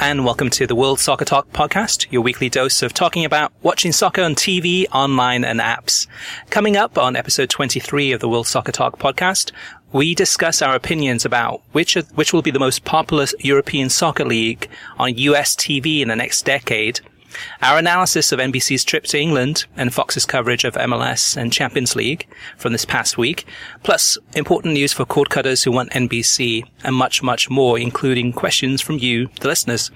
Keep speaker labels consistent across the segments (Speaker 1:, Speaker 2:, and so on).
Speaker 1: and welcome to the World Soccer Talk podcast, your weekly dose of talking about watching soccer on TV, online and apps. Coming up on episode 23 of the World Soccer Talk podcast, we discuss our opinions about which of, which will be the most popular European soccer league on US TV in the next decade our analysis of NBC's trip to England and Fox's coverage of MLS and Champions League from this past week, plus important news for cord cutters who want NBC, and much, much more, including questions from you, the listeners.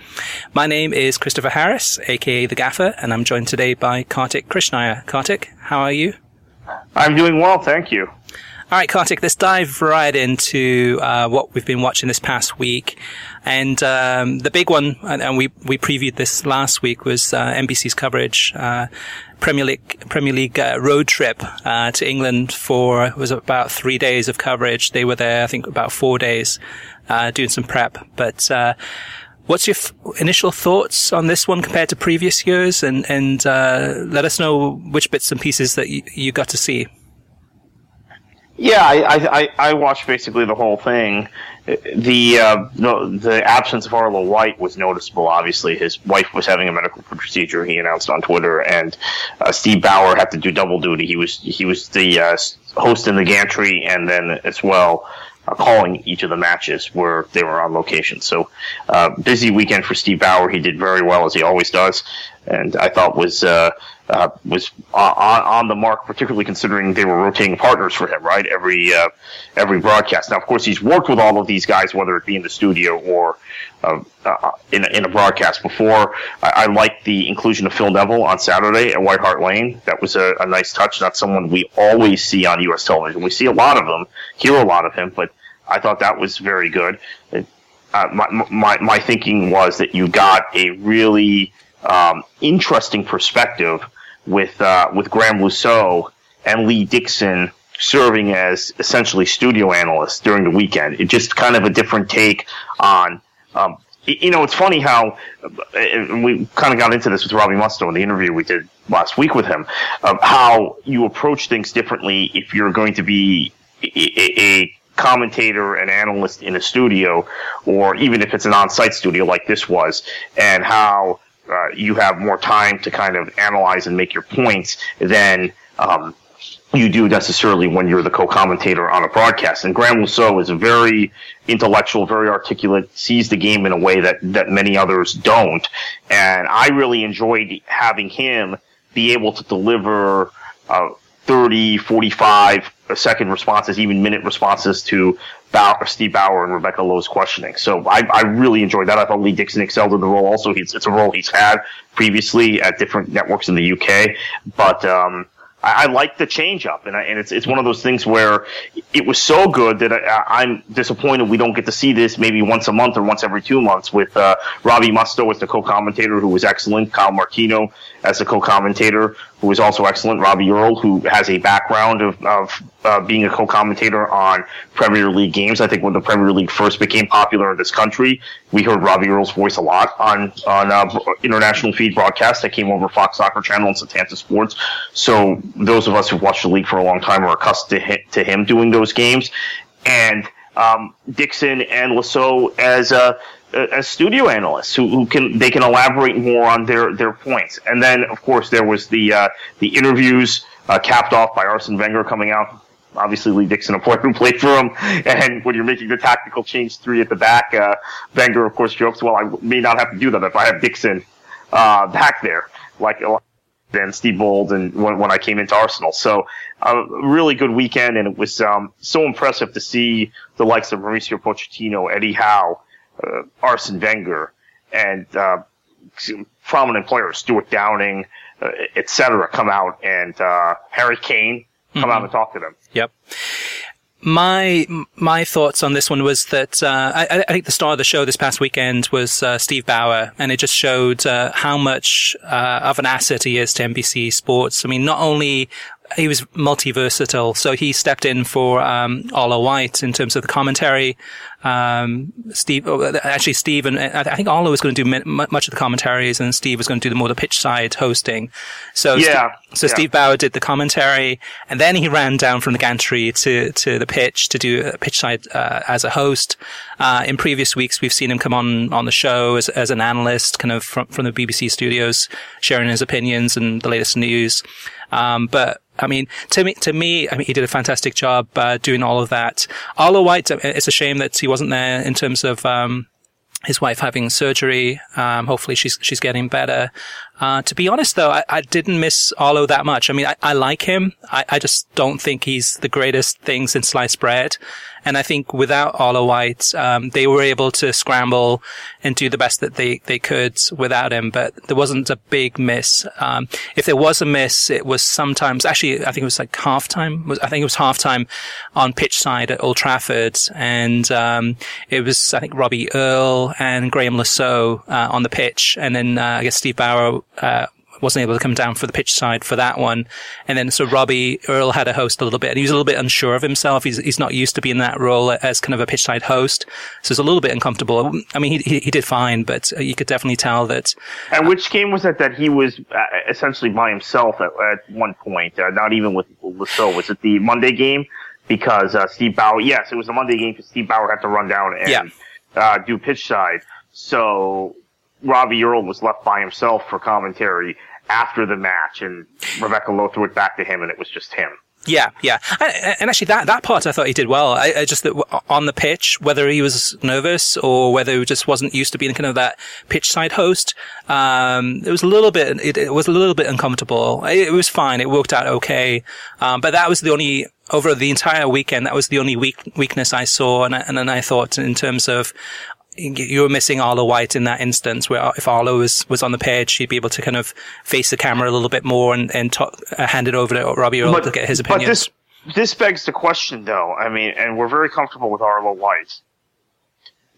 Speaker 1: My name is Christopher Harris, aka The Gaffer, and I'm joined today by Kartik Krishnaiyer. Kartik, how are you?
Speaker 2: I'm doing well, thank you.
Speaker 1: All right, Kartik, let's dive right into uh, what we've been watching this past week. And um, the big one, and, we we previewed this last week, was uh, NBC's coverage. Uh, Premier League Premier League uh, road trip uh, to England for was about three days of coverage. They were there, I think, about four days uh, doing some prep. But What's your f- initial thoughts on this one compared to previous years, and and uh, let us know which bits and pieces that y- you got to see.
Speaker 2: Yeah, I, I, I watched basically the whole thing. The, uh, the the absence of Arlo White was noticeable. Obviously, his wife was having a medical procedure. He announced on Twitter, and uh, Steve Bower had to do double duty. He was he was the uh, host in the gantry, and then as well uh, calling each of the matches where they were on location. So uh, busy weekend for Steve Bower. He did very well as he always does, and I thought was uh, uh, was on, on the mark, particularly considering they were rotating partners for him, right? Every uh, every broadcast. Now, of course, he's worked with all of these guys, whether it be in the studio or uh, uh, in, a, in a broadcast before. I, I like the inclusion of Phil Neville on Saturday at White Hart Lane. That was a, a nice touch. Not someone we always see on U.S. television. We see a lot of them, hear a lot of him, but I thought that was very good. Uh, my, my, my thinking was that you got a really um, interesting perspective with uh, with Graeme Le Saux and Lee Dixon serving as essentially studio analysts during the weekend. It just kind of a different take on. Um, you know, it's funny how we kind of got into this with Robbie Mustoe in the interview we did last week with him, of how you approach things differently if you're going to be a, a commentator and analyst in a studio, or even if it's an on-site studio like this was, and how uh, you have more time to kind of analyze and make your points than um, you do necessarily when you're the co-commentator on a broadcast. And Graeme Le Saux is a very intellectual, very articulate, sees the game in a way that, that many others don't. And I really enjoyed having him be able to deliver uh, 30, 45 second responses, even minute responses to Bower, Steve Bower and Rebecca Lowe's questioning. So I, I really enjoyed that. I thought Lee Dixon excelled in the role. Also, he's, it's a role he's had previously at different networks in the UK. But um, I, I like the change up, and, I, and it's it's one of those things where it was so good that I, am disappointed we don't get to see this maybe once a month or once every two months with uh, Robbie Mustoe as the co-commentator, who was excellent, Kyle Martino as the co-commentator, who was also excellent, Robbie Earle, who has a background of, of uh, being a co-commentator on Premier League games. I think when the Premier League first became popular in this country, we heard Robbie Earle's voice a lot on on uh, international feed broadcasts that came over Fox Soccer Channel and Setanta Sports. So those of us who've watched the league for a long time are accustomed to him, to him doing those games, and um, Dixon and Le Saux as uh, as studio analysts who, who can they can elaborate more on their their points. And then of course there was the uh, the interviews uh, capped off by Arsene Wenger coming out. Obviously, Lee Dixon, a player who played for him, and when you're making the tactical change three at the back, uh, Wenger, of course, jokes, "Well, I may not have to do that if I have Dixon uh, back there." Like than Steve Bould and when, when I came into Arsenal. So a uh, really good weekend, and it was um, so impressive to see the likes of Mauricio Pochettino, Eddie Howe, uh, Arsene Wenger, and uh, prominent players, Stewart Downing, uh, etc., come out and uh, Harry Kane come mm-hmm. out and talk to them.
Speaker 1: Yep my my thoughts on this one was that uh, I, I, think the star of the show this past weekend was uh, Steve Bower, and it just showed uh, how much uh, of an asset he is to NBC Sports. I mean, not only he was multi versatile, so he stepped in for um, Arlo White in terms of the commentary. Um, Steve, oh, actually, Steve and I think Arlo was going to do much of the commentaries, and Steve was going to do the more the pitch side hosting. So
Speaker 2: yeah,
Speaker 1: St- so
Speaker 2: yeah.
Speaker 1: Steve Bower did the commentary, and then he ran down from the gantry to to the pitch to do a pitch side uh, as a host. Uh, in previous weeks, we've seen him come on on the show as as an analyst, kind of from from the BBC studios, sharing his opinions and the latest news. Um, but I mean, to me, to me, I mean, he did a fantastic job uh, doing all of that. Arlo White, it's a shame that he wasn't there in terms of um, his wife having surgery. Um, hopefully, she's she's getting better. Uh, to be honest, though, I, I, didn't miss Arlo that much. I mean, I, I like him. I, I, just don't think he's the greatest thing since sliced bread. And I think without Arlo White, um, they were able to scramble and do the best that they, they could without him. But there wasn't a big miss. Um, if there was a miss, it was sometimes, actually, I think it was like halftime. I think it was halftime on pitch side at Old Trafford. And, um, it was, I think, Robbie Earle and Graeme Saux, uh, on the pitch. And then, uh, I guess Steve Bower uh, wasn't able to come down for the pitch side for that one. And then so Robbie Earle had a host a little bit and he was a little bit unsure of himself. He's, he's not used to being in that role as kind of a pitch side host. So it's a little bit uncomfortable. I mean, he, he, did fine, but you could definitely tell that.
Speaker 2: And which game was it that he was uh, essentially by himself at, at one point? Uh, not even with Saux. Was it the Monday game? Because, uh, Steve Bower, yes, it was the Monday game because Steve Bower had to run down and, yeah. Uh, do pitch side. So Robbie Earle was left by himself for commentary after the match, and Rebecca Lowe threw it back to him, and it was just him.
Speaker 1: Yeah, yeah, and actually that that part I thought he did well. I, I just that on the pitch, whether he was nervous or whether he just wasn't used to being kind of that pitch side host, um, it was a little bit it, it, was a little bit uncomfortable. It, it was fine. It worked out okay, um, but that was the only over the entire weekend. That was the only weak, weakness I saw, and I, and then I thought in terms of you were missing Arlo White in that instance where if Arlo was, was on the page, he'd be able to kind of face the camera a little bit more and, and talk, uh, hand it over to Robbie Earle to get his opinion.
Speaker 2: But this, this begs the question though. I mean, and we're very comfortable with Arlo White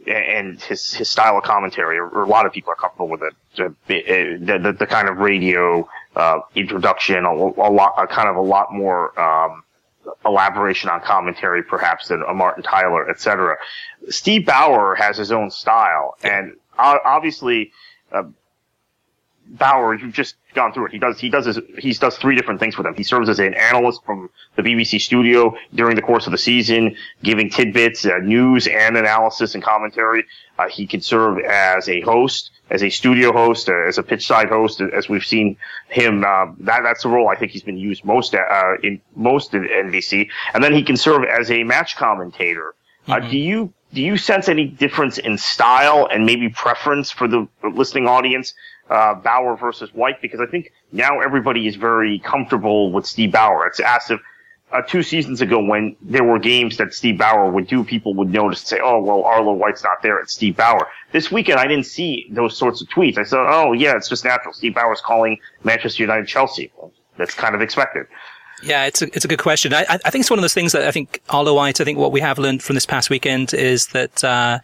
Speaker 2: and his, his style of commentary, or a lot of people are comfortable with it. The, the, the kind of radio, uh, introduction, a, a lot, a kind of a lot more, um, elaboration on commentary perhaps than a Martin Tyler, etc. Steve Bower has his own style, and obviously, uh, you've just gone through it. He does he does his, he does three different things for them. He serves as an analyst from the BBC studio during the course of the season, giving tidbits, uh, news and analysis and commentary. Uh, he can serve as a host, as a studio host, uh, as a pitch side host, as we've seen him. Uh, that that's the role I think he's been used most uh, in most in NBC, and then he can serve as a match commentator. Uh, mm-hmm. do you do you sense any difference in style and maybe preference for the listening audience uh, Bower versus White because I think now everybody is very comfortable with Steve Bower. It's as if uh, two seasons ago when there were games that Steve Bower would do, people would notice and say, "Oh, well, Arlo White's not there. It's Steve Bower." This weekend, I didn't see those sorts of tweets. I said, "Oh, yeah, it's just natural. Steve Bower's calling Manchester United Chelsea. Well, that's kind of expected."
Speaker 1: Yeah, it's a, it's a good question. I, I think it's one of those things that I think Arlo White, I think what we have learned from this past weekend is that, uh,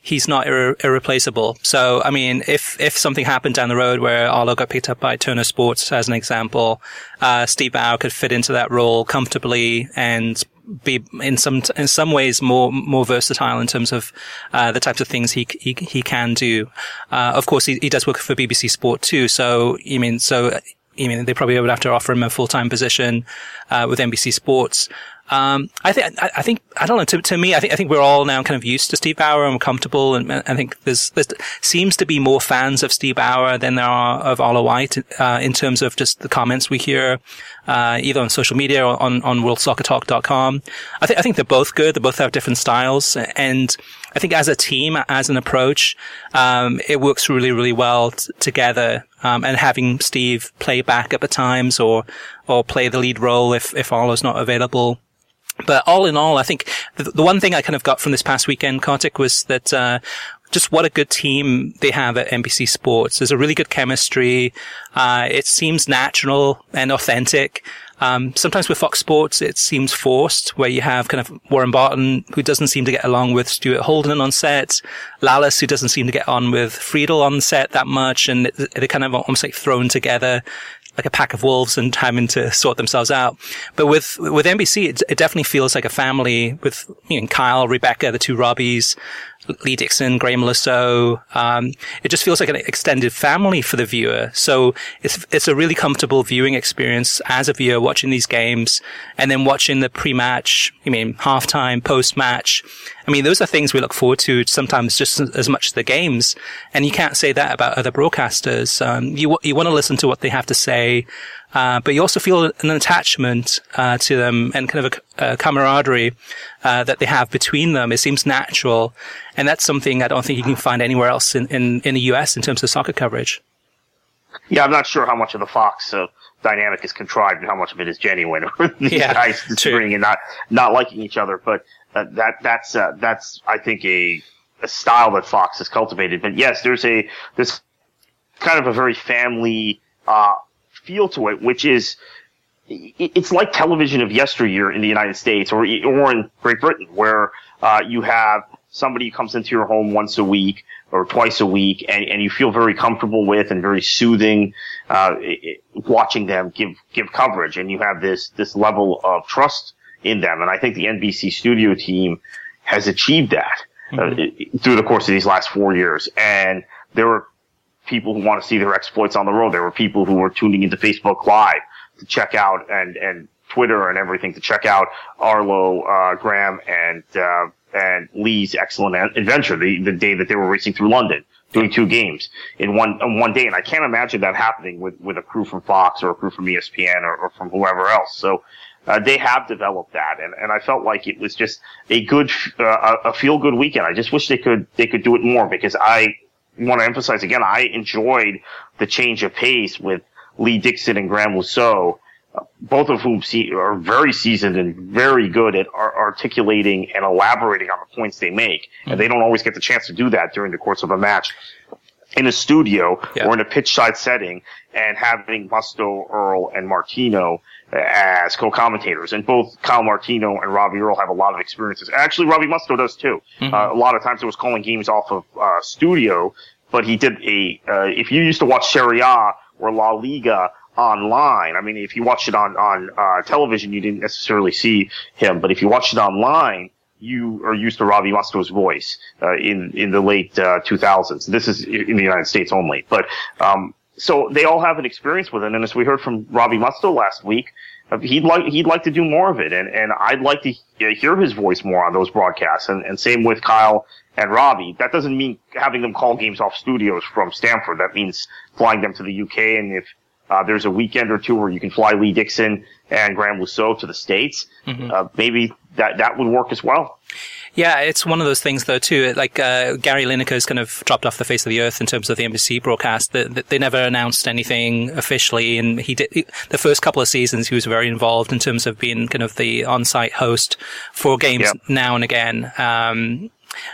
Speaker 1: he's not irre- irreplaceable. So, I mean, if, if something happened down the road where Arlo got picked up by Turner Sports, as an example, uh, Steve Bower could fit into that role comfortably and be in some in some ways more more versatile in terms of uh, the types of things he he, he can do. Uh, of course, he, he does work for BBC Sport too. So you mean so you mean they probably would have to offer him a full time position uh, with NBC Sports. Um, I think, I, think, I don't know, to, to me, I think, I think we're all now kind of used to Steve Bower and comfortable. And I think there's, there seems to be more fans of Steve Bower than there are of Arlo White, uh, in terms of just the comments we hear, uh, either on social media or on, on worldsoccertalk.com. I think, I think they're both good. They both have different styles. And I think as a team, as an approach, um, it works really, really well t- together. Um, and having Steve play back at the times or, or play the lead role if, if Arlo's not available but all in all, I think the, the, one thing I kind of got from this past weekend, Kartik, was that, uh, just what a good team they have at NBC Sports. There's a really good chemistry. Uh, it seems natural and authentic. Um, sometimes with Fox Sports, it seems forced, where you have kind of Warren Barton, who doesn't seem to get along with Stuart Holden on set, Lalas, who doesn't seem to get on with Friedel on set that much, and they're kind of almost like thrown together like a pack of wolves and having to sort themselves out. But with with NBC, it, it definitely feels like a family with you know, Kyle, Rebecca, the two Robbies, Lee Dixon, Graeme Saux. Um, it just feels like an extended family for the viewer. So it's it's a really comfortable viewing experience as a viewer watching these games and then watching the pre-match, I mean, halftime, post-match. I mean, those are things we look forward to sometimes just as much as the games. And you can't say that about other broadcasters. Um, you, you want to listen to what they have to say. Uh, but you also feel an attachment uh, to them and kind of a, a camaraderie uh, that they have between them. It seems natural, and that's something I don't think you can find anywhere else in, in, in the U.S. in terms of soccer coverage.
Speaker 2: Yeah, I'm not sure how much of the Fox uh, dynamic is contrived and how much of it is genuine. These
Speaker 1: yeah,
Speaker 2: guys disagreeing and not not liking each other, but uh, that that's uh, that's I think a a style that Fox has cultivated. But yes, there's a this kind of a very family uh, feel to it, which is it's like television of yesteryear in the United States or or in Great Britain, where uh, you have somebody who comes into your home once a week or twice a week, and, and you feel very comfortable with and very soothing uh, watching them give give coverage, and you have this this level of trust in them, and I think the NBC studio team has achieved that uh, mm-hmm. through the course of these last four years, and there were people who want to see their exploits on the road. There were people who were tuning into Facebook Live to check out and, and Twitter and everything to check out Arlo, uh, Graeme and, uh, and Lee's excellent adventure the, the day that they were racing through London, doing two games in one, in one day. And I can't imagine that happening with, with a crew from Fox or a crew from ESPN or, or from whoever else. So, uh, they have developed that, and, and I felt like it was just a good, uh, a feel good weekend. I just wish they could they could do it more because I want to emphasize again, I enjoyed the change of pace with Lee Dixon and Graeme uh, both of whom see, are very seasoned and very good at ar- articulating and elaborating on the points they make. Mm-hmm. And they don't always get the chance to do that during the course of a match in a studio yeah. or in a pitch side setting and having Mustoe, Earle, and Martino as co-commentators. And both Kyle Martino and Robbie Earle have a lot of experiences. Actually, Robbie Mustoe does too. Mm-hmm. Uh, a lot of times it was calling games off of uh, studio, but he did a. Uh, if you used to watch Serie A or La Liga online, I mean, if you watched it on on uh, television, you didn't necessarily see him, but if you watched it online. You are used to Robbie Mustoe's voice uh, in in the late 2000s. Uh, this is in the United States only, but um, so they all have an experience with it. And as we heard from Robbie Mustoe last week, uh, he'd like he'd like to do more of it, and and I'd like to hear his voice more on those broadcasts. And and same with Kyle and Robbie. That doesn't mean having them call games off studios from Stamford. That means flying them to the UK. And if uh, there's a weekend or two where you can fly Lee Dixon and Graeme Saux to the states, mm-hmm. uh, maybe that that would work as well.
Speaker 1: Yeah, it's one of those things though too. Like uh, Gary Lineker's kind of dropped off the face of the earth in terms of the NBC broadcast. They, they, never announced anything officially, and he did he, the first couple of seasons. He was very involved in terms of being kind of the on-site host for games yep. now and again. Um,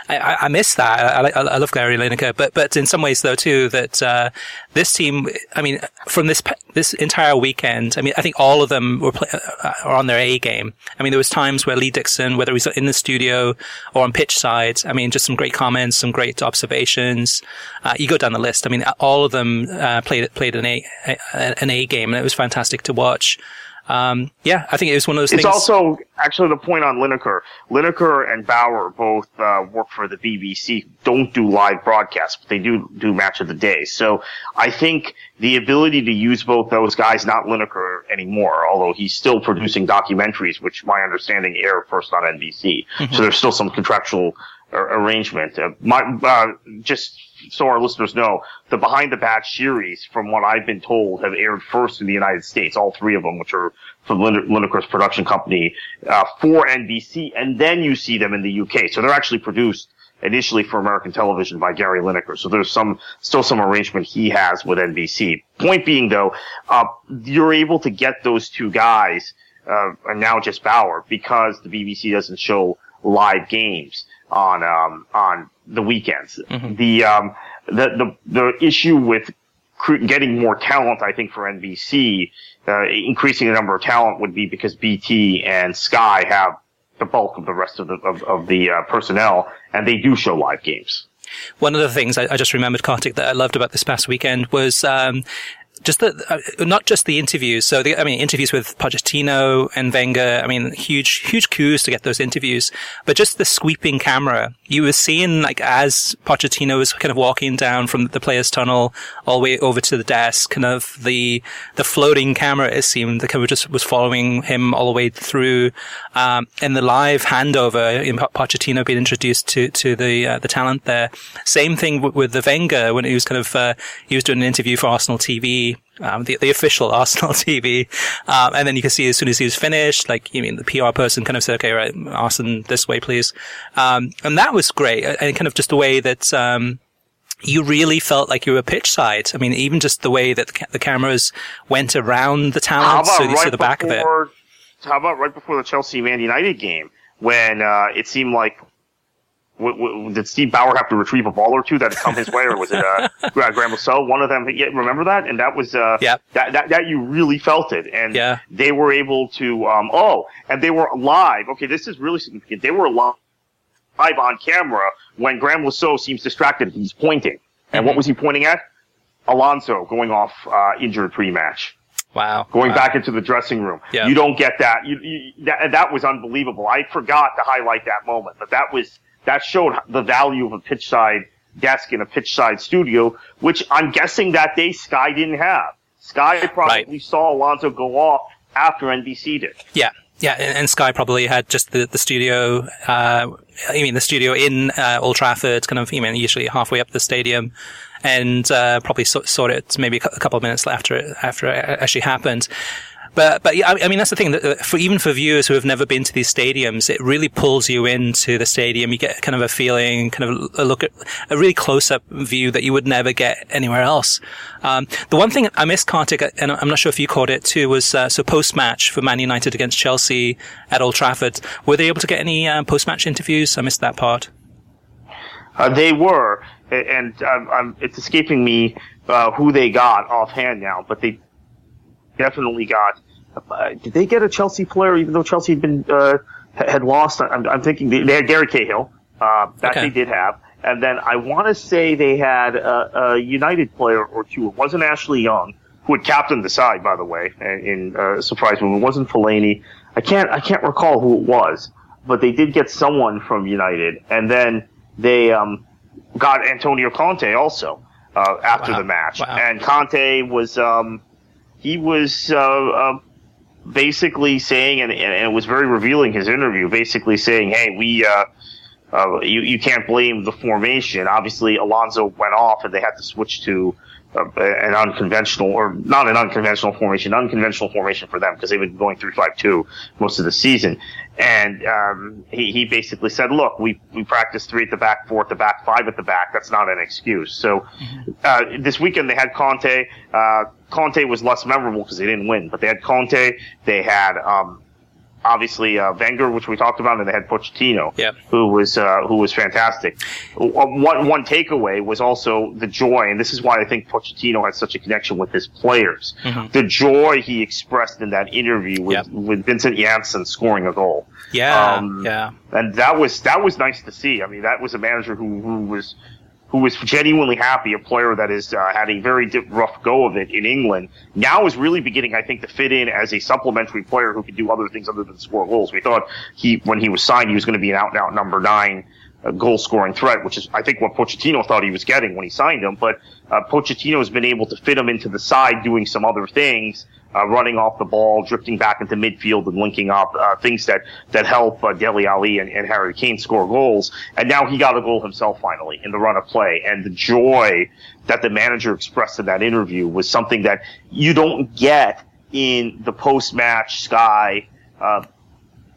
Speaker 1: I, I miss that. I, I, I, love Gary Lineker, but but in some ways though too that uh, this team. I mean, from this this entire weekend, I mean, I think all of them were play, uh, are on their A game. I mean, there was times where Lee Dixon, whether he was in the studio or on pitch side, I mean, just some great comments, some great observations. Uh, you go down the list. I mean, all of them uh, played played an A an A game, and it was fantastic to watch um, yeah, I think it was one of those
Speaker 2: it's
Speaker 1: things.
Speaker 2: It's also actually the point on Lineker. Lineker and Bower both uh, work for the BBC. Don't do live broadcasts, but they do do match of the day. So I think the ability to use both those guys, not Lineker anymore, although he's still producing documentaries, which my understanding air first on NBC. Mm-hmm. So there's still some contractual uh, arrangement. Uh, my uh, just so our listeners know, the Behind the Bat series, from what I've been told, have aired first in the United States, all three of them, which are from Lineker's production company, uh, for NBC, and then you see them in the UK. So they're actually produced initially for American television by Gary Lineker. So there's some, still some arrangement he has with NBC. Point being though, uh, you're able to get those two guys, uh, and now just Bower, because the BBC doesn't show live games on, um, on the weekends. Mm-hmm. The, um, the, the, the issue with getting more talent, I think, for NBC, uh, increasing the number of talent would be because BT and Sky have the bulk of the rest of the, of, of the uh, personnel, and they do show live games.
Speaker 1: One of the things I, I, just remembered, Kartik, that I loved about this past weekend was um, just the, uh, not just the interviews. So the, I mean, interviews with Pochettino and Wenger. I mean, huge, huge coups to get those interviews, but just the sweeping camera. You were seeing like as Pochettino was kind of walking down from the players tunnel all the way over to the desk, kind of the, the floating camera, it seemed the camera just was following him all the way through. Um, and the live handover in Pochettino being introduced to, to the, uh, the talent there. Same thing with, with the Wenger when he was kind of, uh, he was doing an interview for Arsenal TV um, the, the official Arsenal TV. Um, and then you can see as soon as he was finished, like, you mean the PR person kind of said, okay, right, Arsenal this way, please. Um, and that was great. And kind of just the way that, um, you really felt like you were pitch side. I mean, even just the way that the, the cameras went around the talent, so you right the back before, of
Speaker 2: it. How about right before the Chelsea Man United game when uh, it seemed like w- w- did Steve Bower have to retrieve a ball or two that had come his way, or was it uh, Graeme Le Saux? One of them. Yeah, remember that? And that was uh,
Speaker 1: yeah.
Speaker 2: that, that that you really felt it, and
Speaker 1: yeah.
Speaker 2: they were able to. Um, oh, and they were live. Okay, this is really significant. They were live on camera when Graeme Le Saux seems distracted. He's pointing, and mm-hmm. what was he pointing at? Alonso going off uh, injured pre-match.
Speaker 1: Wow.
Speaker 2: Going
Speaker 1: wow.
Speaker 2: back into the dressing room.
Speaker 1: Yeah.
Speaker 2: You don't get that. You, you, that. That was unbelievable. I forgot to highlight that moment, but that was that showed the value of a pitch side desk in a pitch side studio, which I'm guessing that day Sky didn't have. Sky probably right. saw Alonso go off after NBC did.
Speaker 1: Yeah. Yeah, and, Sky probably had just the, the studio, uh, I mean, the studio in, uh, Old Trafford, kind of, you mean, usually halfway up the stadium, and, uh, probably saw, saw it maybe a couple of minutes after, after it actually happened. But but yeah, I mean that's the thing that uh, for even for viewers who have never been to these stadiums, it really pulls you into the stadium. You get kind of a feeling, kind of a look at a really close up view that you would never get anywhere else. Um, the one thing I missed, Kartik, and I'm not sure if you caught it too, was uh, so post match for Man United against Chelsea at Old Trafford. Were they able to get any uh, post match interviews? I missed that part.
Speaker 2: Uh, they were, and um, it's escaping me uh, who they got offhand now, but they definitely got uh, did they get a Chelsea player even though Chelsea had been uh, had lost? I'm, I'm thinking they, had Gary Cahill. Uh, that okay. they did have. And then I want to say they had a, a, United player or two. It wasn't Ashley Young, who had captained the side, by the way, in uh, surprise move. It wasn't Fellaini. I can't I can't recall who it was, but they did get someone from United, and then they um, got Antonio Conte also uh, after wow. the match. Wow. And Conte was um, he was uh, uh, basically saying, and, and, it was very revealing his interview, basically saying, "Hey, we." Uh, uh, you, you can't blame the formation. Obviously, Alonso went off and they had to switch to an unconventional, or not an unconventional formation, unconventional formation for them because they've been going through 5-2 most of the season. And um, he, he basically said, look, we, we practice three at the back, four at the back, five at the back. That's not an excuse. So uh, this weekend they had Conte. Uh, Conte was less memorable because they didn't win, but they had Conte. They had um, obviously uh, Wenger, which we talked about, and they had Pochettino,
Speaker 1: Yeah.
Speaker 2: who was uh, who was fantastic. One one takeaway was also the joy, and this is why I think Pochettino had such a connection with his players. The joy he expressed in that interview with
Speaker 1: Mm-hmm. Yep.
Speaker 2: with Vincent Janssen scoring a goal.
Speaker 1: Yeah,
Speaker 2: Um,
Speaker 1: yeah.
Speaker 2: and that was that was nice to see. I mean, that was a manager who who was who was genuinely happy, a player that has uh, had a very rough go of it in England. Now is really beginning, I think, to fit in as a supplementary player who can do other things other than score goals. We thought he, when he was signed, he was going to be an out and out number nine. uh goal scoring threat, which is, I think, what Pochettino thought he was getting when he signed him. But uh, Pochettino has been able to fit him into the side, doing some other things, uh, running off the ball, drifting back into midfield, and linking up uh, things that that help uh, Dele Alli and, and Harry Kane score goals. And now he got a goal himself finally in the run of play, and the joy that the manager expressed in that interview was something that you don't get in the post-match Sky. Uh,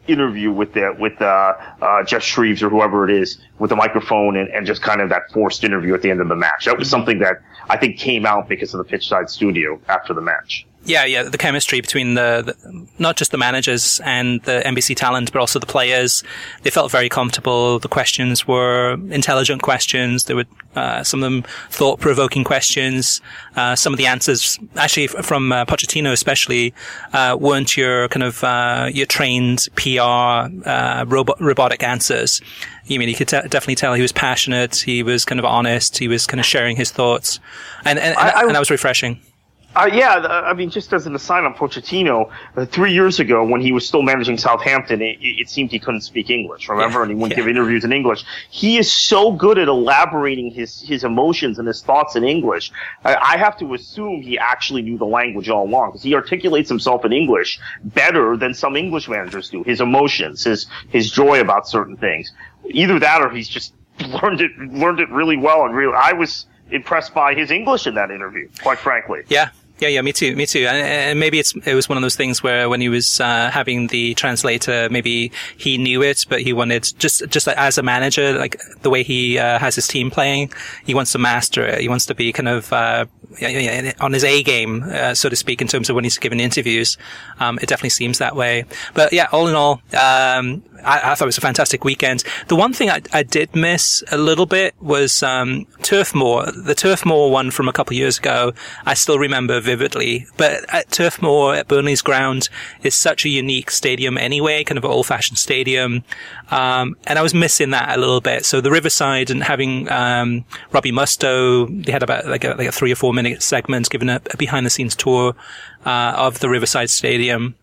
Speaker 2: interview with the with uh, uh, Geoff Shreeves or whoever it is with the microphone and, and just kind of that forced interview at the end of the match. That was something that I think came out because of the pitchside studio after the match.
Speaker 1: Yeah, yeah, the chemistry between the, the, not just the managers and the NBC talent, but also the players. They felt very comfortable. The questions were intelligent questions. There were uh, some of them thought-provoking questions. Uh, some of the answers, actually, from uh, Pochettino especially, uh, weren't your kind of uh, your trained PR uh, robo- robotic answers. You mean you could te- definitely tell he was passionate. He was kind of honest. He was kind of sharing his thoughts, and and, and,
Speaker 2: I- I-
Speaker 1: and that was refreshing.
Speaker 2: Uh, yeah, I mean, just as an aside on Pochettino, uh, three years ago when he was still managing Southampton, it, it seemed he couldn't speak English. Remember,
Speaker 1: Yeah,
Speaker 2: and he wouldn't
Speaker 1: yeah.
Speaker 2: give interviews in English. He is so good at elaborating his his emotions and his thoughts in English. I, I have to assume he actually knew the language all along because he articulates himself in English better than some English managers do. His emotions, his his joy about certain things. Either that, or he's just learned it learned it really well. And real, I was impressed by his English in that interview, quite frankly.
Speaker 1: Yeah. Yeah, yeah, me too, me too. And, and maybe it's it was one of those things where when he was uh, having the translator, maybe he knew it, but he wanted just just as a manager, like the way he uh, has his team playing, he wants to master it. He wants to be kind of uh, on his A game, uh, so to speak, in terms of when he's giving interviews. Um, it definitely seems that way. But yeah, all in all, um, I, I thought it was a fantastic weekend. The one thing I, I did miss a little bit was um, Turf Moor. The Turf Moor one from a couple years ago, I still remember vividly. But at Turf Moor at Burnley's ground is such a unique stadium anyway, kind of an old-fashioned stadium. Um, and I was missing that a little bit. So the Riverside and having um, Robbie Mustoe, they had about like a, like a three or four minute segment giving a, a behind-the-scenes tour uh, of the Riverside Stadium.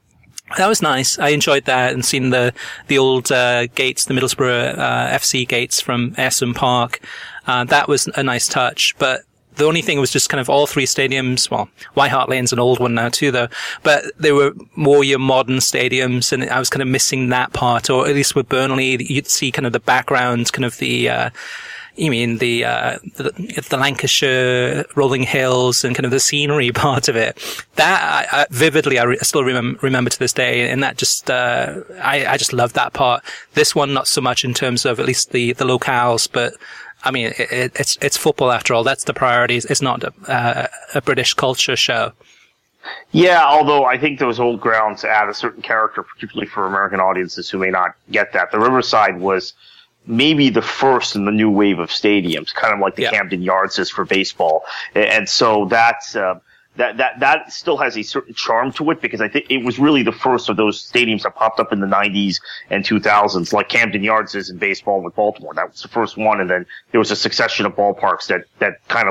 Speaker 1: That was nice. I enjoyed that and seeing the the old uh, gates, the Middlesbrough uh, FC gates from Ayresome Park. Uh, that was a nice touch, but. The only thing was just kind of all three stadiums. Well, White Hart Lane's an old one now too, though. But they were more your modern stadiums, and I was kind of missing that part. Or at least with Burnley, you'd see kind of the background, kind of the uh, you mean the, uh, the, the Lancashire rolling hills and kind of the scenery part of it. That I, I vividly, I re- still remem- remember to this day. And that just, uh, I, I just love that part. This one, not so much in terms of at least the, the locales, but I mean, it, it, it's, it's football after all. That's the priority. It's not a, uh, a British culture show.
Speaker 2: Yeah, although I think those old grounds add a certain character, particularly for American audiences who may not get that. The Riverside was maybe the first in the new wave of stadiums, kind of like the
Speaker 1: Yeah.
Speaker 2: Camden Yards is for baseball. And so that's, uh, that, that, that still has a certain charm to it because I think it was really the first of those stadiums that popped up in the 90s and 2000s, like Camden Yards is in baseball with Baltimore. That was the first one. And then there was a succession of ballparks that, that kind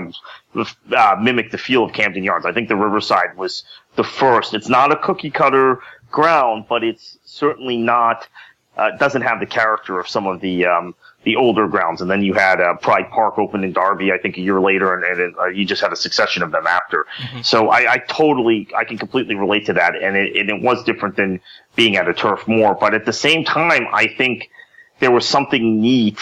Speaker 2: of uh, mimicked the feel of Camden Yards. I think the Riverside was the first. It's not a cookie cutter ground, but it's certainly not, uh, doesn't have the character of some of the, um, the older grounds. And then you had, uh, Pride Park open in Derby, I think a year later, and, and uh, you just had a succession of them after. So I, I totally, I can completely relate to that. And it, and it was different than being at a Turf Moor. But at the same time, I think there was something neat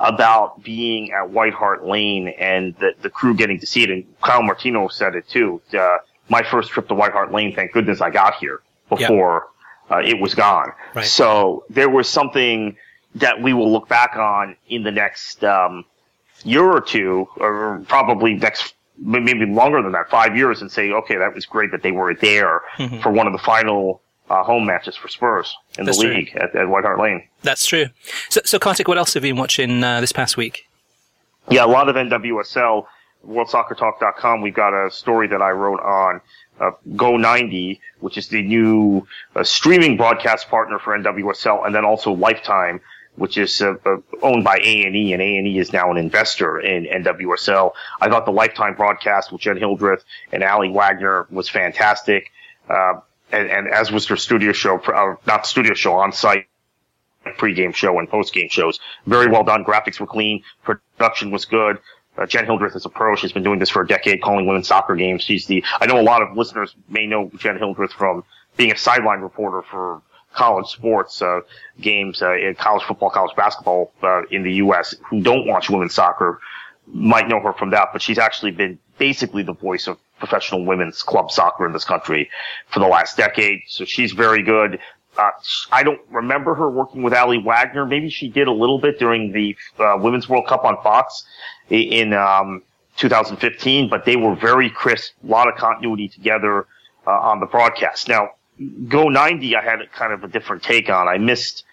Speaker 2: about being at White Hart Lane and the, the crew getting to see it. And Kyle Martino said it too. Uh, my first trip to White Hart Lane, thank goodness I got here before uh, it was gone.
Speaker 1: Right.
Speaker 2: So there was something that we will look back on in the next um, year or two, or probably next maybe longer than that, five years, and say, okay, that was great that they were there
Speaker 1: Mm-hmm.
Speaker 2: for one of the final uh, home matches for Spurs in
Speaker 1: That's
Speaker 2: the
Speaker 1: true.
Speaker 2: league at, at White Hart Lane.
Speaker 1: That's true. So, so Kartik, what else have you been watching uh, this past week?
Speaker 2: Yeah, a lot of NWSL. WorldSoccerTalk.com. We've got a story that I wrote on uh, Go90, which is the new uh, streaming broadcast partner for NWSL, and then also Lifetime, which is uh, uh, owned by A&E, and A&E is now an investor in NWSL. I thought the Lifetime broadcast with Jenn Hildreth and Aly Wagner was fantastic, uh, and, and as was their studio show, uh, not studio show, on site pregame show and postgame shows. Very well done. Graphics were clean. Production was good. Uh, Jenn Hildreth is a pro. She's been doing this for a decade, calling women's soccer games. She's the, I know a lot of listeners may know Jenn Hildreth from being a sideline reporter for college sports, uh, games, uh, college football, college basketball, uh, in the U.S. who don't watch women's soccer might know her from that, but she's actually been basically the voice of professional women's club soccer in this country for the last decade. So she's very good. Uh, I don't remember her working with Aly Wagner. Maybe she did a little bit during the uh, Women's World Cup on Fox in um, 2015, but they were very crisp, a lot of continuity together uh, on the broadcast. Now, Go 90, I had kind of a different take on. I missed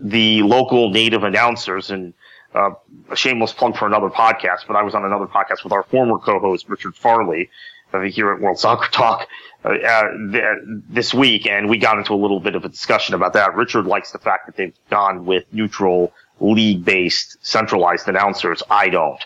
Speaker 2: the local native announcers and uh, a shameless plug for another podcast, but I was on another podcast with our former co-host Richard Farley uh, here at World Soccer Talk uh, uh, th- this week, and we got into a little bit of a discussion about that. Richard likes the fact that they've gone with neutral, league-based, centralized announcers. I don't.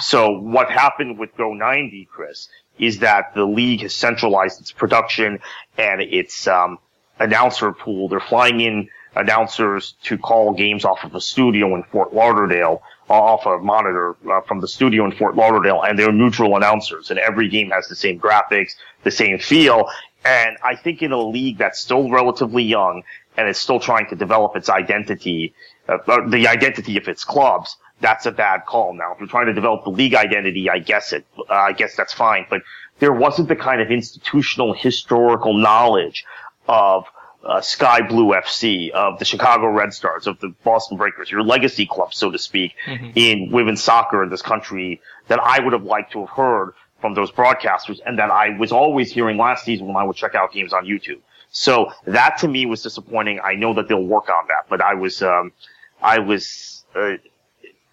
Speaker 2: So what happened with Go 90, Chris, is that the league has centralized its production and its um, announcer pool. They're flying in announcers to call games off of a studio in Fort Lauderdale, off a monitor uh, from the studio in Fort Lauderdale, and they're neutral announcers, and every game has the same graphics, the same feel. And I think in a league that's still relatively young and is still trying to develop its identity, uh, uh, the identity of its clubs, that's a bad call. Now, if you're trying to develop the league identity, I guess it, uh, I guess that's fine. But there wasn't the kind of institutional historical knowledge of uh, Sky Blue FC, of the Chicago Red Stars, of the Boston Breakers, your legacy club, so to speak, in women's soccer in this country that I would have liked to have heard from those broadcasters and that I was always hearing last season when I would check out games on YouTube. So that to me was disappointing. I know that they'll work on that, but I was, um, I was, uh,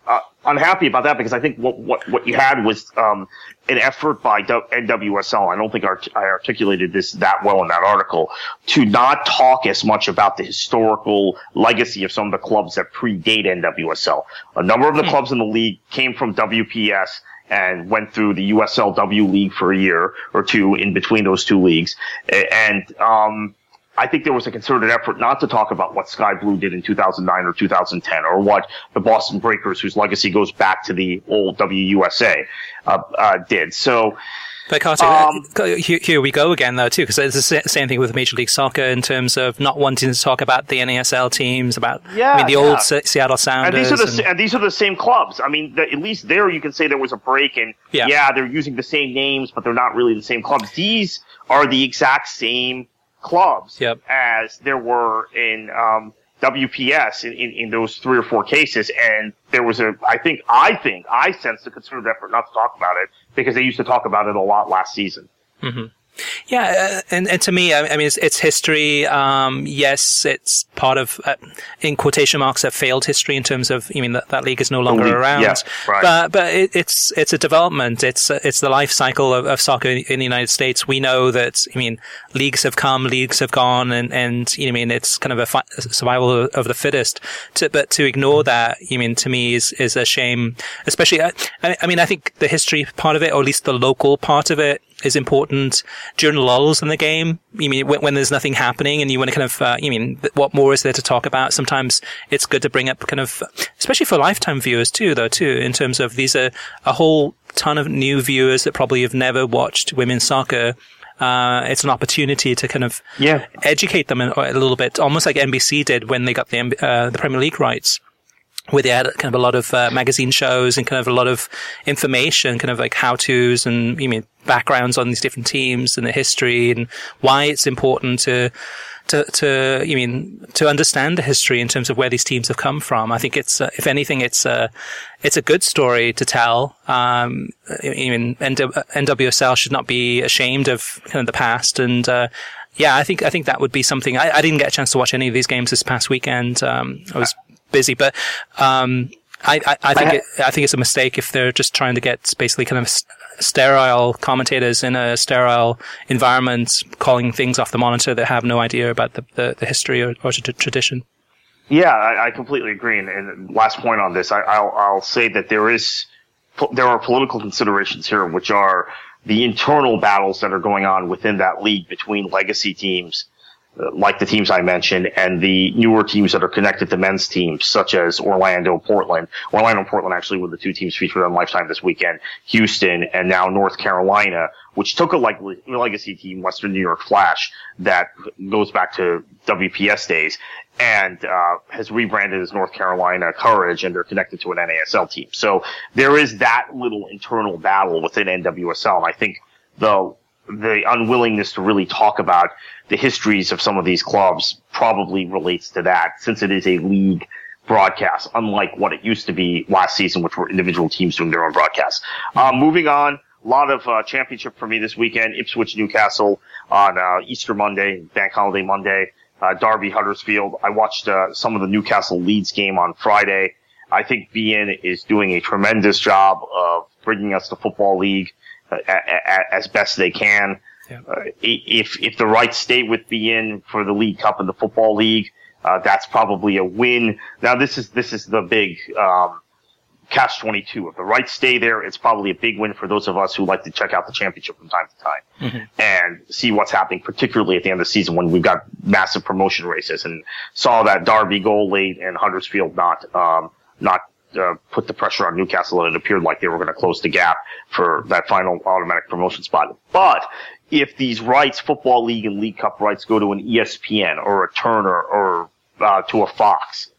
Speaker 2: uh, unhappy about that because I think what what what you had was um, an effort by NWSL. I don't think art- I articulated this that well in that article to not talk as much about the historical legacy of some of the clubs that predate NWSL. A number of the clubs in the league came from WPS and went through the USLW league for a year or two in between those two leagues, and um, I think there was a concerted effort not to talk about what Sky Blue did in 2009 or 2010 or what the Boston Breakers, whose legacy goes back to the old WUSA, uh, uh, did. So,
Speaker 1: But
Speaker 2: Um,
Speaker 1: uh, here, here we go again, though, too, because it's the same thing with Major League Soccer in terms of not wanting to talk about the NASL teams, about I
Speaker 2: Yeah,
Speaker 1: mean, the
Speaker 2: yeah.
Speaker 1: old Se- Seattle
Speaker 2: and
Speaker 1: Sounders.
Speaker 2: these are the
Speaker 1: and-
Speaker 2: and these are the same clubs. I mean, the, at least there you can say there was a break, and
Speaker 1: Yeah.
Speaker 2: yeah. they're using the same names, but they're not really the same clubs. These are the exact same clubs
Speaker 1: Yep.
Speaker 2: as there were in um, WPS in, in, in those three or four cases, and there was a, I think, I think, I sensed a concerted effort not to talk about it because they used to talk about it a lot last season.
Speaker 1: Yeah, uh, and, and to me, I, I mean, it's, it's history. Um, yes, it's part of, uh, in quotation marks, a failed history in terms of, I mean, that, that league is no longer around.
Speaker 2: yeah, right.
Speaker 1: But, but it, it's, it's a development. It's, uh, it's the life cycle of, of soccer in, in the United States. We know that, I mean, leagues have come, leagues have gone, and, and, you know, I mean, it's kind of a fi- survival of, of the fittest. To, but to ignore that, I mean, to me is, is a shame, especially, I, I mean, I think the history part of it, or at least the local part of it, is important during lulls in the game. You mean when, when there's nothing happening and you want to kind of, uh, you mean what more is there to talk about? Sometimes it's good to bring up kind of, especially for lifetime viewers too, though, too, in terms of these are a whole ton of new viewers that probably have never watched women's soccer. Uh, it's an opportunity to kind of
Speaker 2: Yeah.
Speaker 1: educate them a, a little bit, almost like NBC did when they got the, uh, the Premier League rights where they had kind of a lot of uh, magazine shows and kind of a lot of information, kind of like how tos and you mean backgrounds on these different teams and the history and why it's important to to to you mean to understand the history in terms of where these teams have come from. I think it's uh, if anything, it's a it's a good story to tell. Um, I mean, NWSL should not be ashamed of kind of the past and. Uh, yeah, I think I think that would be something. I, I, didn't get a chance to watch any of these games this past weekend. Um, I was busy, but um, I, I, I, think it, I think it's a mistake if they're just trying to get basically kind of sterile commentators in a sterile environment calling things off the monitor that have no idea about the, the, the history or, or tradition.
Speaker 2: Yeah, I, I, completely agree. And, and, last point on this, I, will I'll say that there is there are political considerations here, which are the internal battles that are going on within that league between legacy teams like the teams I mentioned, and the newer teams that are connected to men's teams, such as Orlando, Portland. Orlando and Portland actually were the two teams featured on Lifetime this weekend. Houston and now North Carolina, which took a like legacy team, Western New York Flash, that goes back to WPS days, and uh, has rebranded as North Carolina Courage, and they're connected to an NASL team. So there is that little internal battle within NWSL, and I think the the unwillingness to really talk about the histories of some of these clubs probably relates to that since it is a league broadcast, unlike what it used to be last season, which were individual teams doing their own broadcasts. Um, moving on, a lot of uh, championship for me this weekend. Ipswich Newcastle on uh, Easter Monday, Bank Holiday Monday. Uh, Derby Huddersfield. I watched uh, some of the Newcastle Leeds game on Friday. I think beIN is doing a tremendous job of bringing us the football league uh, as best they can. Yeah. Uh, if if the rights stay with beIN for the League Cup and the Football League, uh, that's probably a win. Now this is this is the big um, catch twenty two. If the rights stay there, it's probably a big win for those of us who like to check out the championship from time to time mm-hmm. and see what's happening, particularly at the end of the season when we've got massive promotion races and saw that Derby goal late and Huddersfield not um, not uh, put the pressure on Newcastle and it appeared like they were going to close the gap for that final automatic promotion spot. But if these rights, Football League and League Cup rights go to an ESPN or a Turner or uh, to a Fox,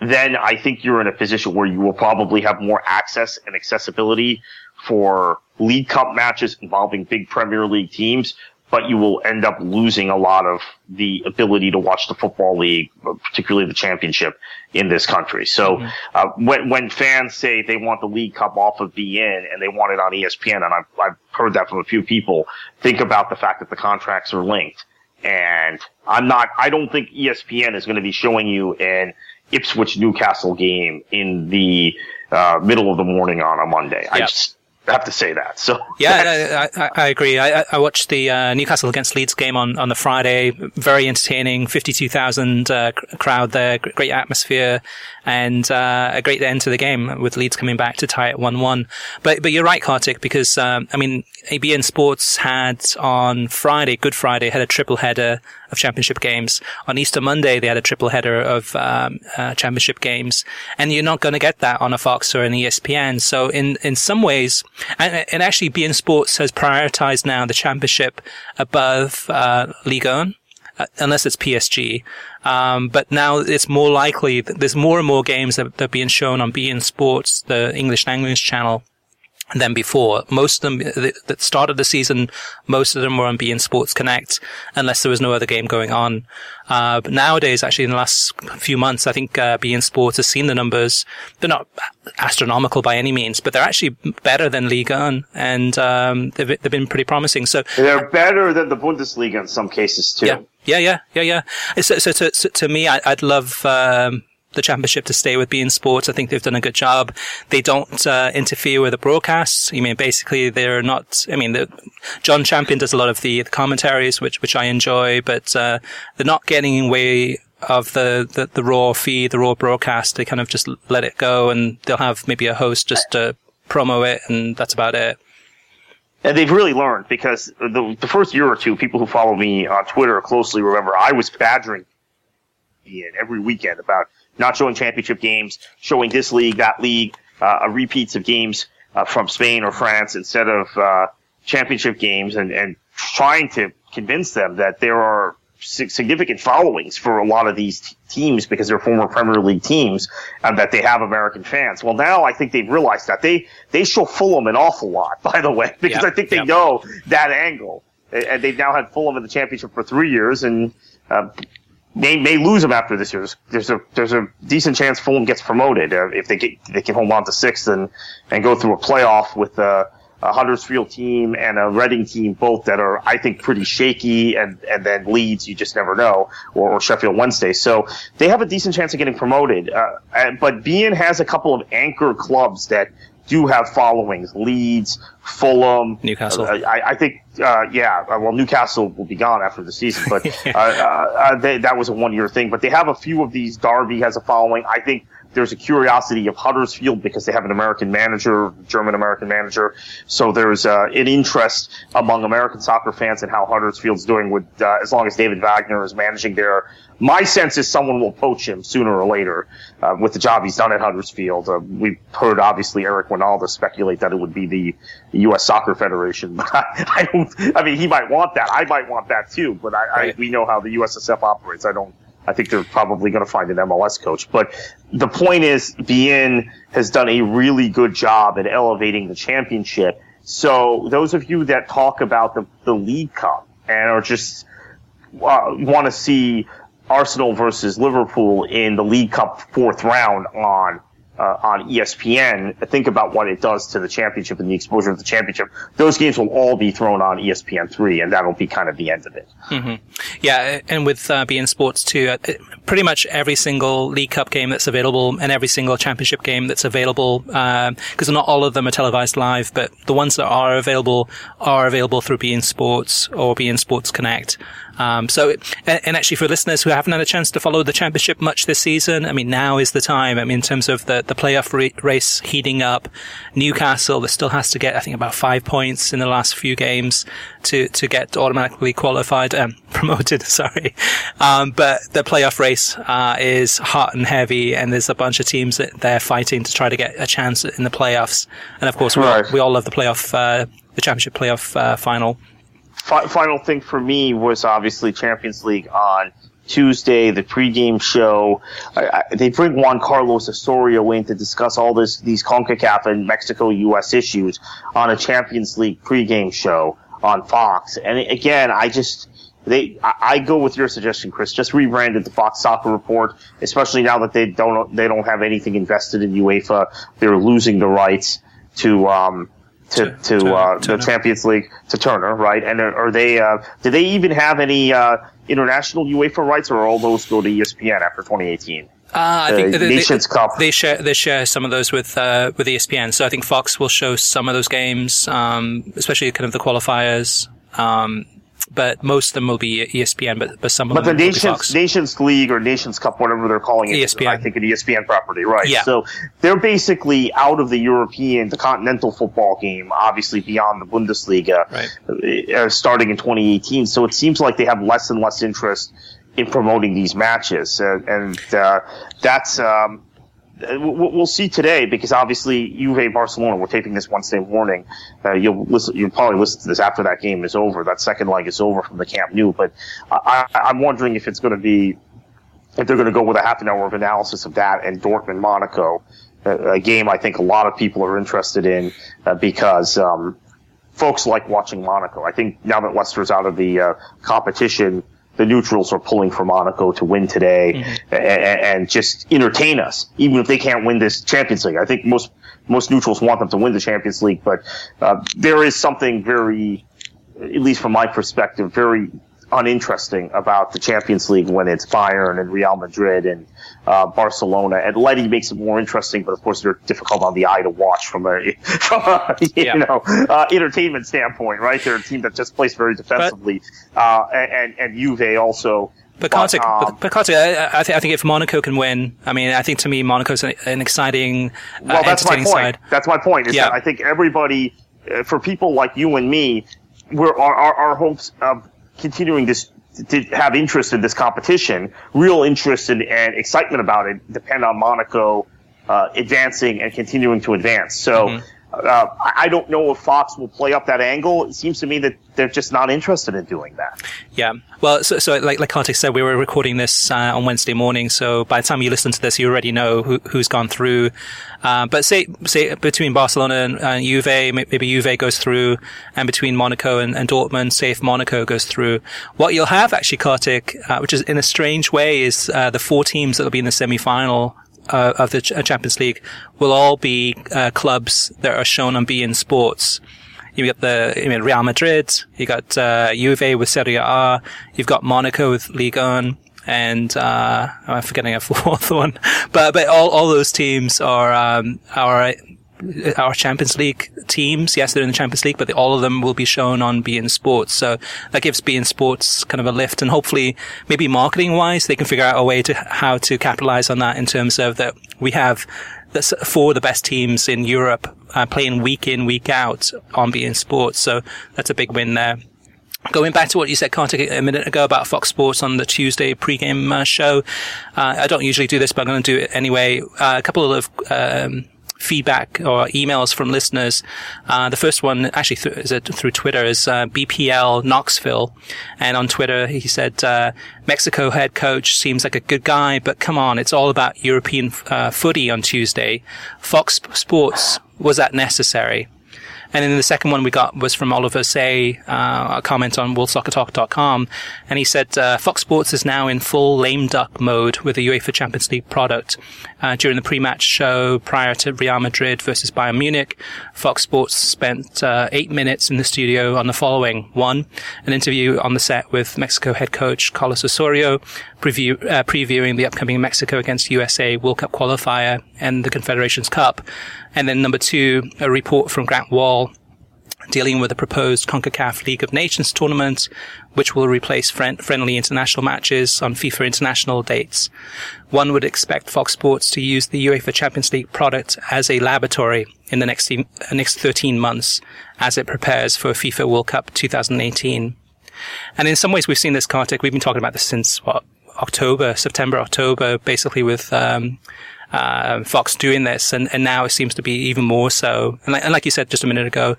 Speaker 2: then I think you're in a position where you will probably have more access and accessibility for League Cup matches involving big Premier League teams but you will end up losing a lot of the ability to watch the football league, particularly the championship in this country. So mm-hmm. uh, when when fans say they want the League Cup off of beIN and they want it on ESPN, and I've, I've heard that from a few people, think about the fact that the contracts are linked. And I'm not. I don't think ESPN is going to be showing you an Ipswich Newcastle game in the uh, middle of the morning on a Monday. Yep. I just have to say that. So
Speaker 1: yeah, I, I, I, agree. I, I watched the uh, Newcastle against Leeds game on, on the Friday. Very entertaining. Fifty two thousand uh, crowd there. Great atmosphere and uh, a great end to the game with Leeds coming back to tie it one one. But but you're right, Kartik, because um, I mean, beIN Sports had on Friday, Good Friday, had a triple header of championship games. On Easter Monday, they had a triple header of um, uh, championship games, and you're not going to get that on a Fox or an ESPN. So in in some ways, and, and actually, beIN Sports has prioritized now the championship above uh, Ligue 1 uh, unless it's PSG. Um, but now it's more likely that there's more and more games that, that are being shown on beIN Sports, the English language channel, than before. Most of them that started the season, most of them were on beIN Sports Connect, unless there was no other game going on. Uh, but nowadays, actually, in the last few months, I think uh, beIN Sports has seen the numbers. They're not astronomical by any means, but they're actually better than Ligue, 1, and um, they've, they've been pretty promising. So
Speaker 2: they're better than the Bundesliga in some cases too.
Speaker 1: Yeah, yeah, yeah, yeah, yeah. So, so, to, so to me, I, would love. Um, the championship to stay with beIN Sports. I think they've done a good job. They don't uh, interfere with the broadcasts. I mean, basically, they're not. I mean, the, John Champion does a lot of the, the commentaries, which which I enjoy, but uh, they're not getting in way of the, the, the raw feed, the raw broadcast. They kind of just let it go, and they'll have maybe a host just to promo it, and that's about it.
Speaker 2: And they've really learned because the, the first year or two, people who follow me on Twitter closely remember I was badgering every weekend about not showing championship games, showing this league, that league, uh, repeats of games uh, from Spain or France instead of uh, championship games, and, and trying to convince them that there are significant followings for a lot of these t- teams because they're former Premier League teams and that they have American fans. Well, now I think they've realized that they they show Fulham an awful lot, by the way, because I think they know that angle. And they've now had Fulham in the championship for three years, and uh, they may lose them after this year. There's, there's a there's a decent chance Fulham gets promoted uh, if they get they can hold on to sixth and and go through a playoff with uh, a Huddersfield team and a Reading team, both that are, I think, pretty shaky, and, and then Leeds, you just never know, or, or Sheffield Wednesday. So they have a decent chance of getting promoted. Uh, but beIN has a couple of anchor clubs that do have followings: Leeds, Fulham,
Speaker 1: Newcastle.
Speaker 2: Uh, I, I, think, uh, yeah. Uh, well, Newcastle will be gone after the season, but uh, uh, they, that was a one-year thing. But they have a few of these. Derby has a following. I think there's a curiosity of Huddersfield because they have an American manager, German American manager. So there's uh, an interest among American soccer fans in how Huddersfield's doing with, uh, as long as David Wagner is managing there. My sense is someone will poach him sooner or later uh, with the job he's done at Huddersfield. Uh, we've heard obviously Eric Wynalda speculate that it would be the, the U.S. Soccer Federation, but I, I, don't. I mean, he might want that. I might want that too, but I. I we know how the USSF operates. I don't. I think they're probably going to find an MLS coach. But the point is, beIN has done a really good job at elevating the championship. So those of you that talk about the, the League Cup and are just uh, want to see Arsenal versus Liverpool in the League Cup fourth round on uh, on ESPN, think about what it does to the championship and the exposure of the championship. Those games will all be thrown on ESPN three, and that'll be kind of the end of it.
Speaker 1: Mm-hmm. Yeah, and with uh, beIN Sports too, uh, pretty much every single League Cup game that's available and every single championship game that's available, because uh, not all of them are televised live, but the ones that are available are available through beIN Sports or beIN Sports Connect. Um, so, and, and, actually for listeners who haven't had a chance to follow the championship much this season, I mean, now is the time. I mean, in terms of the, the playoff re- race heating up, Newcastle that still has to get, I think, about five points in the last few games to, to get automatically qualified, um, promoted, sorry. Um, but the playoff race, uh, is hot and heavy and there's a bunch of teams that they're fighting to try to get a chance in the playoffs. And of course, we, all, we all love the playoff, uh, the championship playoff, uh, final
Speaker 2: fi- final thing for me was obviously Champions League on Tuesday, the pregame show. I, I, they bring Juan Carlos Osorio in to discuss all this, these CONCACAF and Mexico U.S. issues on a Champions League pregame show on Fox. And again, I just, they, I, go with your suggestion, Chris. Just rebranded the Fox Soccer Report, especially now that they don't, they don't have anything invested in UEFA. They're losing the rights to, um, to to, to uh, the Champions League to Turner, right? And are, are they? Uh, do they even have any uh, international UEFA rights, or all those go to ESPN after 2018? Uh,
Speaker 1: I think the,
Speaker 2: Nations
Speaker 1: they,
Speaker 2: Cup.
Speaker 1: They share they share some of those with uh, with ESPN. So I think Fox will show some of those games, um, especially kind of the qualifiers. Um, but most of them will be ESPN, but, but some of
Speaker 2: but
Speaker 1: them
Speaker 2: the Nations Nations League or Nations Cup, whatever they're calling it, ESPN. I think an ESPN property, right?
Speaker 1: Yeah.
Speaker 2: So they're basically out of the European, the continental football game, obviously beyond the Bundesliga,
Speaker 1: right.
Speaker 2: uh, starting in 2018. So it seems like they have less and less interest in promoting these matches, uh, and uh, that's. Um, we'll see today because obviously Juve Barcelona. We're taping this Wednesday morning. Uh, you'll listen. You'll probably listen to this after that game is over. That second leg is over from the Camp Nou. But I, I'm wondering if it's going to be if they're going to go with a half an hour of analysis of that and Dortmund Monaco, a, game I think a lot of people are interested in uh, because. Um, folks like watching Monaco. I think now that Leicester's out of the uh, competition, the neutrals are pulling for Monaco to win today mm-hmm. and, and, just entertain us, even if they can't win this Champions League. I think most most neutrals want them to win the Champions League, but uh, there is something very, at least from my perspective, very uninteresting about the Champions League when it's Bayern and Real Madrid and uh, Barcelona. Atleti makes it more interesting, but of course they're difficult on the eye to watch from a, from a you yeah. know uh, entertainment standpoint, right? They're a team that just plays very defensively, but, uh, and and Juve also.
Speaker 1: But Kartik, um, but Kartik, I, I, think, I think if Monaco can win, I mean, I think to me Monaco's an, an exciting, uh, well, that's my
Speaker 2: point.
Speaker 1: Side.
Speaker 2: That's my point. Is yeah. that I think everybody, uh, for people like you and me, we're our, our, our hopes of continuing this to have interest in this competition, real interest in, and excitement about it depend on Monaco uh, advancing and continuing to advance. So mm-hmm. Uh, I don't know if Fox will play up that angle. It seems to me that they're just not interested in doing that.
Speaker 1: Yeah. Well, so, so like, like Kartik said, we were recording this uh, on Wednesday morning. So by the time you listen to this, you already know who, who's gone through. Uh, but say, say between Barcelona and, and Juve, maybe Juve goes through and between Monaco and, and Dortmund, say if Monaco goes through, what you'll have actually, Kartik, uh, which is in a strange way is, uh, the four teams that will be in the semi-final uh, of the Champions League will all be uh, clubs that are shown on beIN Sports. You got the I mean, Real Madrid. You got uh, Juve with Serie A. You've got Monaco with Ligue 1 and uh, I'm forgetting a fourth one, but but all, all those teams are um, are our Champions League teams. Yes, they're in the Champions League, but all of them will be shown on beIN Sports. So that gives beIN Sports kind of a lift, and hopefully, maybe marketing wise, they can figure out a way to how to capitalize on that in terms of that we have that's four of the best teams in Europe uh, playing week in, week out on beIN Sports. So that's a big win there. Going back to what you said, Kartik, a minute ago about Fox Sports on the Tuesday pregame uh, show. Uh, I don't usually do this, but I'm going to do it anyway. Uh, a couple of um, feedback or emails from listeners. Uh, the first one actually th- is through Twitter is uh, BPL Knoxville, and on Twitter he said uh, Mexico head coach seems like a good guy, but come on, it's all about European uh, footy on Tuesday. Fox Sports was that necessary? And then the second one we got was from Oliver Say, uh, a comment on worldsoccertalk.com. And he said, uh, Fox Sports is now in full lame duck mode with the UEFA Champions League product. Uh, during the pre-match show prior to Real Madrid versus Bayern Munich, Fox Sports spent uh, eight minutes in the studio on the following. One, an interview on the set with Mexico head coach Carlos Osorio, preview, uh, previewing the upcoming Mexico against USA World Cup qualifier and the Confederations Cup. And then number two, a report from Grant Wahl dealing with the proposed CONCACAF League of Nations tournament, which will replace friend- friendly international matches on FIFA international dates. One would expect Fox Sports to use the UEFA Champions League product as a laboratory in the next, next 13 months as it prepares for FIFA World Cup 2018. And in some ways, we've seen this, Kartik. We've been talking about this since what October, September, October, basically with um, uh, Fox doing this, and, and now it seems to be even more so. And like, and like you said just a minute ago,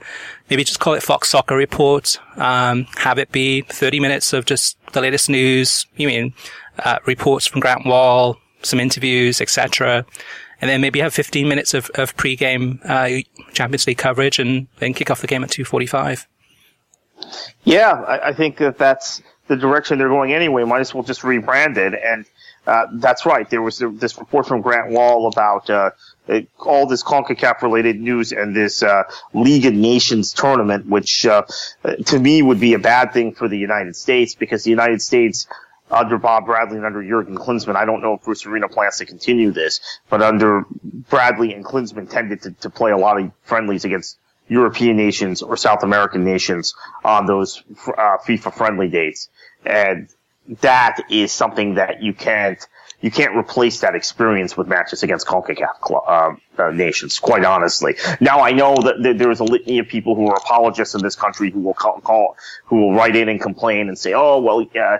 Speaker 1: maybe just call it Fox Soccer Report. Um, have it be 30 minutes of just the latest news. You mean uh, reports from Grant Wahl, some interviews, etc. And then maybe have 15 minutes of, of pre-game uh, Champions League coverage, and then kick off the game at 2:45.
Speaker 2: Yeah, I, I think that that's the direction they're going anyway. Might as well just rebrand it and uh, that's right. There was this report from Grant Wahl about uh, all this CONCACAF related news and this uh, League of Nations tournament, which uh, to me would be a bad thing for the United States because the United States under Bob Bradley and under Jurgen Klinsmann, I don't know if Bruce Arena plans to continue this, but under Bradley and Klinsmann tended to, to play a lot of friendlies against European nations or South American nations on those uh, FIFA friendly dates. And that is something that you can't you can't replace that experience with matches against CONCACAF uh, uh, nations, quite honestly. Now I know that there is a litany of people who are apologists in this country who will call, call who will write in and complain and say, oh, well, yeah,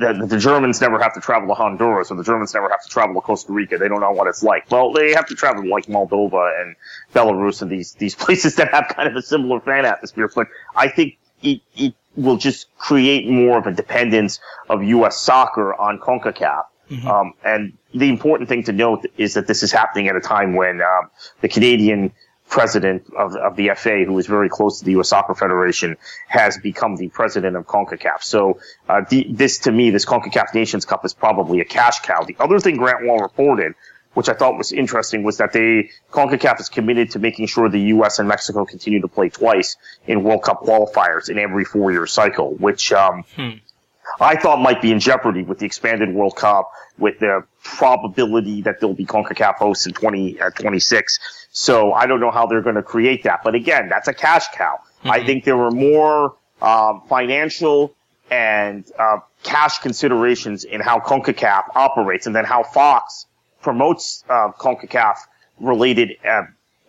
Speaker 2: the, the, Germans never have to travel to Honduras or the Germans never have to travel to Costa Rica. They don't know what it's like. Well, they have to travel to like Moldova and Belarus and these, these places that have kind of a similar fan atmosphere. But I think it, it will just create more of a dependence of U.S. soccer on CONCACAF. Mm-hmm. Um, and the important thing to note is that this is happening at a time when uh, the Canadian president of, of the FA, who is very close to the U.S. Soccer Federation, has become the president of CONCACAF. So uh, the, this, to me, this CONCACAF Nations Cup is probably a cash cow. The other thing Grant Wahl reported which I thought was interesting, was that they CONCACAF is committed to making sure the U.S. and Mexico continue to play twice in World Cup qualifiers in every four-year cycle, which um, hmm. I thought might be in jeopardy with the expanded World Cup, with the probability that there'll be CONCACAF hosts in 20, uh, 26. So I don't know how they're going to create that. But again, that's a cash cow. Mm-hmm. I think there were more um, financial and uh, cash considerations in how CONCACAF operates and then how Fox promotes uh, CONCACAF related uh,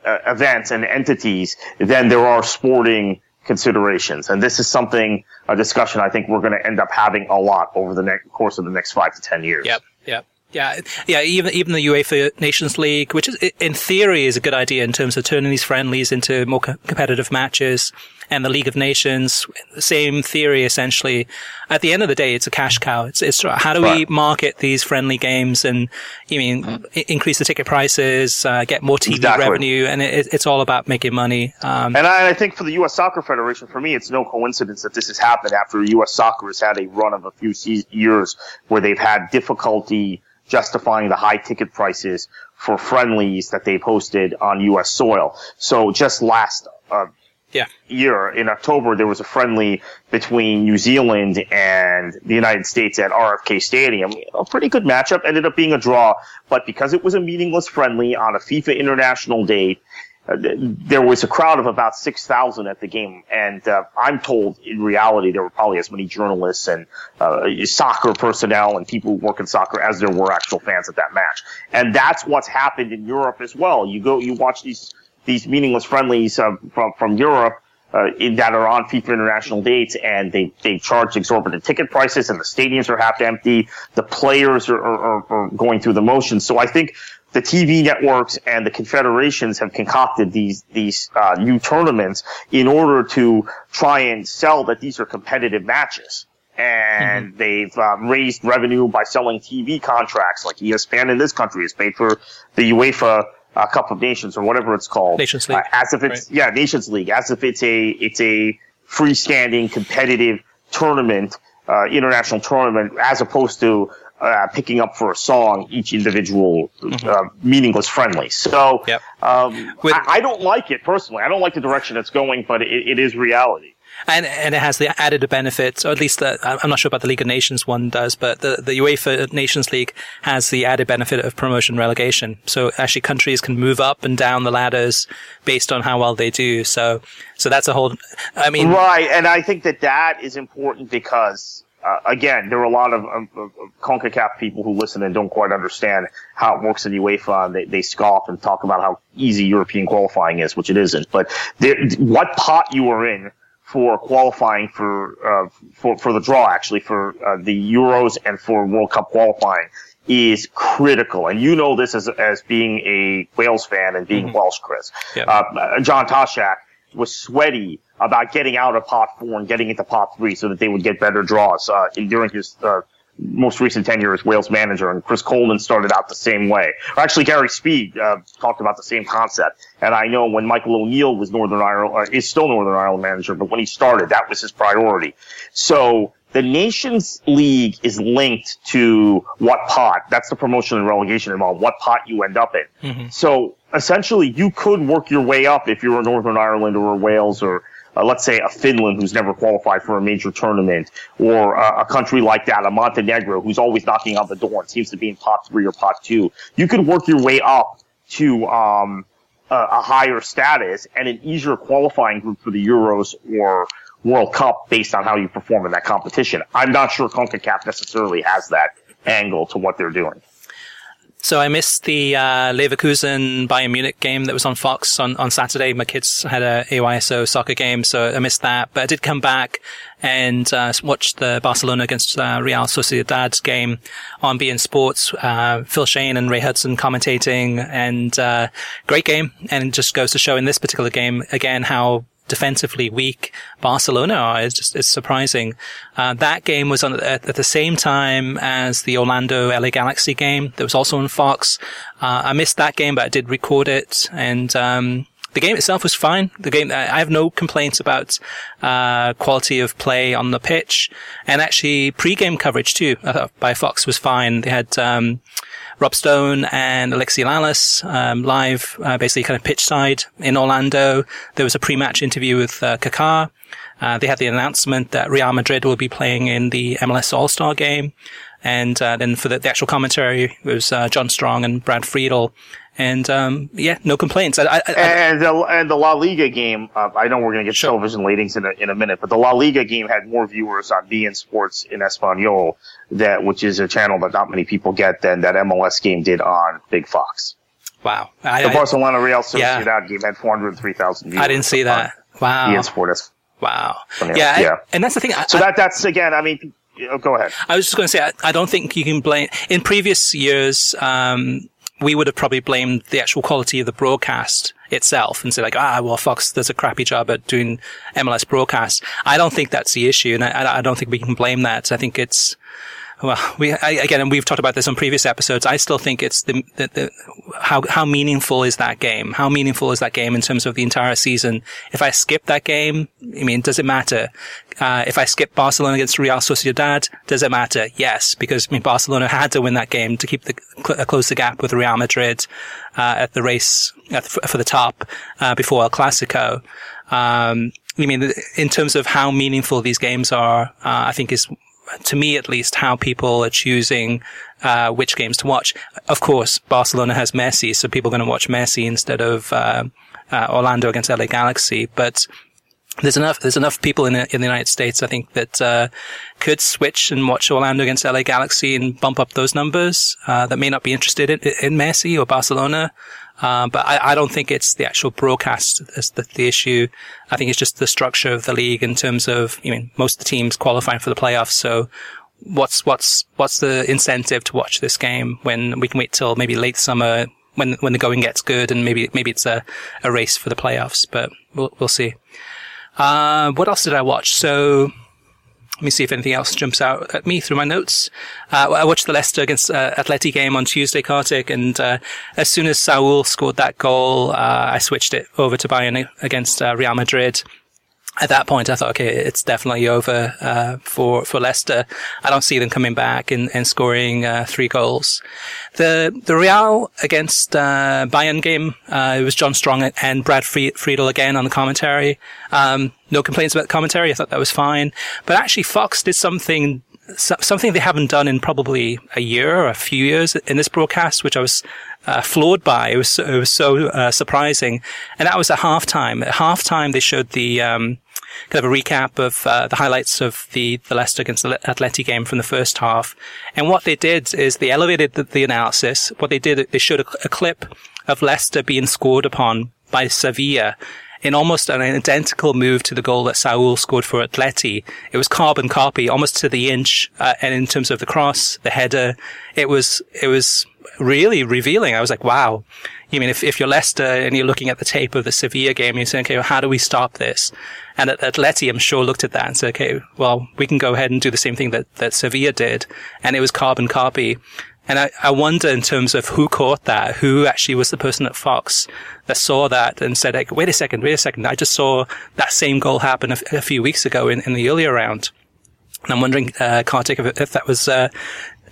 Speaker 2: uh, events and entities than there are sporting considerations. And this is something, a discussion I think we're going to end up having a lot over the next course of the next five to 10 years.
Speaker 1: Yep. Yep. Yeah, yeah. Even even the UEFA Nations League, which is in theory is a good idea in terms of turning these friendlies into more co- competitive matches, and the League of Nations, same theory essentially. At the end of the day, it's a cash cow. It's, it's how do we market these friendly games and, you mean, mm-hmm. increase the ticket prices, uh, get more TV exactly. revenue, and it, it's all about making money.
Speaker 2: Um, and I, I, think for the U.S. Soccer Federation, for me, it's no coincidence that this has happened after U.S. Soccer has had a run of a few years where they've had difficulty justifying the high ticket prices for friendlies that they've hosted on U.S. soil. So just last uh,
Speaker 1: yeah.
Speaker 2: year in October, there was a friendly between New Zealand and the United States at RFK Stadium. A pretty good matchup. Ended up being a draw, but because it was a meaningless friendly on a FIFA international date, uh, there was a crowd of about 6,000 at the game. And uh, I'm told in reality there were probably as many journalists and uh, soccer personnel and people who work in soccer as there were actual fans at that match. And that's what's happened in Europe as well. You go, you watch these, these meaningless friendlies uh, from, from Europe. Uh, in, that are on FIFA international dates and they, they charge exorbitant ticket prices and the stadiums are half empty. The players are, are, are going through the motions. So I think the TV networks and the confederations have concocted these these uh, new tournaments in order to try and sell that these are competitive matches. And mm-hmm. they've um, raised revenue by selling TV contracts, like ESPN in this country has paid for the UEFA uh, Cup of Nations or whatever it's called,
Speaker 1: Nations League, uh,
Speaker 2: as if it's right. yeah Nations League, as if it's a it's a freestanding competitive tournament, uh, international tournament, as opposed to uh, picking up for a song each individual mm-hmm. uh, meaningless friendly. So
Speaker 1: yep.
Speaker 2: um, With, I, I, don't like it personally. I don't like the direction it's going, but it, it is reality.
Speaker 1: And and it has the added benefit, or at least the, I'm not sure about the League of Nations one does, but the, the UEFA Nations League has the added benefit of promotion relegation. So actually countries can move up and down the ladders based on how well they do. So so that's a whole. I mean,
Speaker 2: right, and I think that that is important because uh, again, there are a lot of, of, of, CONCACAF people who listen and don't quite understand how it works in UEFA. And they, they scoff and talk about how easy European qualifying is, which it isn't. But what pot you are in for qualifying for uh, for for the draw, actually for uh, the Euros and for World Cup qualifying is critical. And you know this as as being a Wales fan and being mm-hmm. Welsh, Chris. Yeah. Uh, John Toshack was sweaty about getting out of pot four and getting into pot three so that they would get better draws uh, during his uh, most recent tenure as Wales manager. And Chris Coleman started out the same way. Or actually, Gary Speed uh, talked about the same concept. And I know when Michael O'Neill was Northern Ireland, uh, is still Northern Ireland manager, but when he started, that was his priority. So the Nations League is linked to what pot. That's the promotion and relegation involved. What pot you end up in. Mm-hmm. So essentially, you could work your way up if you're a Northern Ireland or a Wales or uh, let's say a Finland who's never qualified for a major tournament, or uh, a country like that, a Montenegro who's always knocking on the door and seems to be in pot three or pot two. You could work your way up to um, a, a higher status and an easier qualifying group for the Euros or World Cup based on how you perform in that competition. I'm not sure CONCACAF necessarily has that angle to what they're doing.
Speaker 1: So I missed the uh, Leverkusen Bayern Munich game that was on Fox on, on Saturday. My kids had a AYSO soccer game, so I missed that. But I did come back and uh, watch the Barcelona against uh, Real Sociedad game on beIN Sports. Uh, Phil Schoen and Ray Hudson commentating, and uh, great game. And just goes to show in this particular game again how defensively weak Barcelona are. It's just, it's surprising. Uh, that game was on at, at, the same time as the Orlando LA Galaxy game that was also on Fox. Uh, I missed that game, but I did record it and, um, the game itself was fine. The game, I have no complaints about, uh, quality of play on the pitch and actually pre-game coverage too, uh, by Fox was fine. They had, um, Rob Stone and Alexi Lalas um, live, uh, basically kind of pitch side in Orlando. There was a pre-match interview with uh, Kaká. Uh, they had the announcement that Real Madrid will be playing in the MLS All-Star game. And uh, then for the, the, actual commentary, it was uh, John Strong and Brad Friedel. And um, yeah, no complaints. I, I, I,
Speaker 2: and the and the La Liga game, uh, I know we're going to get sure. television ratings in a, in a minute, but the La Liga game had more viewers on beIN Sports in Espanol, that which is a channel that not many people get, than that MLS game did on Big Fox.
Speaker 1: Wow,
Speaker 2: the Barcelona Real Sociedad yeah. game had four hundred three thousand viewers.
Speaker 1: I didn't see that. Wow,
Speaker 2: beIN Sports.
Speaker 1: Wow. Yeah, yeah. and that's the thing.
Speaker 2: so that that's again. I mean, go ahead.
Speaker 1: I was just going to say, I, I, don't think you can blame. In previous years, um, we would have probably blamed the actual quality of the broadcast itself and say like, ah, well, Fox does a crappy job at doing MLS broadcasts. I don't think that's the issue. And I, I don't think we can blame that. I think it's, well, we I, again, and we've talked about this on previous episodes. I still think it's the, the, the, how how meaningful is that game? How meaningful is that game in terms of the entire season? If I skip that game, I mean, does it matter? Uh, if I skip Barcelona against Real Sociedad, does it matter? Yes, because I mean, Barcelona had to win that game to keep the cl- close the gap with Real Madrid uh, at the race at the, for the top uh, before El Clasico. Um, I mean, in terms of how meaningful these games are, uh, I think is to me at least, how people are choosing uh, which games to watch. Of course, Barcelona has Messi, so people are going to watch Messi instead of uh, uh, Orlando against LA Galaxy. But there's enough there's enough people in the, in the United States, I think, that uh, could switch and watch Orlando against LA Galaxy and bump up those numbers uh, that may not be interested in, in Messi or Barcelona. Uh, but I, I, don't think it's the actual broadcast that's the, the, issue. I think it's just the structure of the league in terms of, I mean, most of the teams qualifying for the playoffs. So what's, what's, what's the incentive to watch this game when we can wait till maybe late summer when, when the going gets good and maybe, maybe it's a, a race for the playoffs, but we'll, we'll see. Uh, what else did I watch? So, let me see if anything else jumps out at me through my notes. Uh, I watched the Leicester against uh, Atleti game on Tuesday, Kartik, and uh, as soon as Saul scored that goal, uh, I switched it over to Bayern against uh, Real Madrid at that point, I thought, okay, it's definitely over uh, for for Leicester. I don't see them coming back and, and scoring uh, three goals. The the Real against uh, Bayern game, uh, it was John Strong and Brad Friedel again on the commentary. Um, no complaints about the commentary. I thought that was fine. But actually, Fox did something something they haven't done in probably a year or a few years in this broadcast, which I was uh, floored by. It was so, it was so uh, surprising, and that was at halftime. At halftime, they showed the um, kind of a recap of uh, the highlights of the the Leicester against the Atleti game from the first half. And what they did is they elevated the, the analysis. What they did, they showed a, a clip of Leicester being scored upon by Sevilla in almost an identical move to the goal that Saul scored for Atleti. It was carbon copy, almost to the inch. Uh, and in terms of the cross, the header, it was, it was really revealing. I was like, wow. You mean if, if you're Leicester and you're looking at the tape of the Sevilla game, you're saying, okay, well, how do we stop this? And Atleti, I'm sure, looked at that and said, okay, well, we can go ahead and do the same thing that, that Sevilla did. And it was carbon copy. And I, I wonder in terms of who caught that, who actually was the person at Fox that saw that and said, like, wait a second, wait a second. I just saw that same goal happen a, a few weeks ago in, in the earlier round. And I'm wondering, uh, Kartik, if, if that was, uh,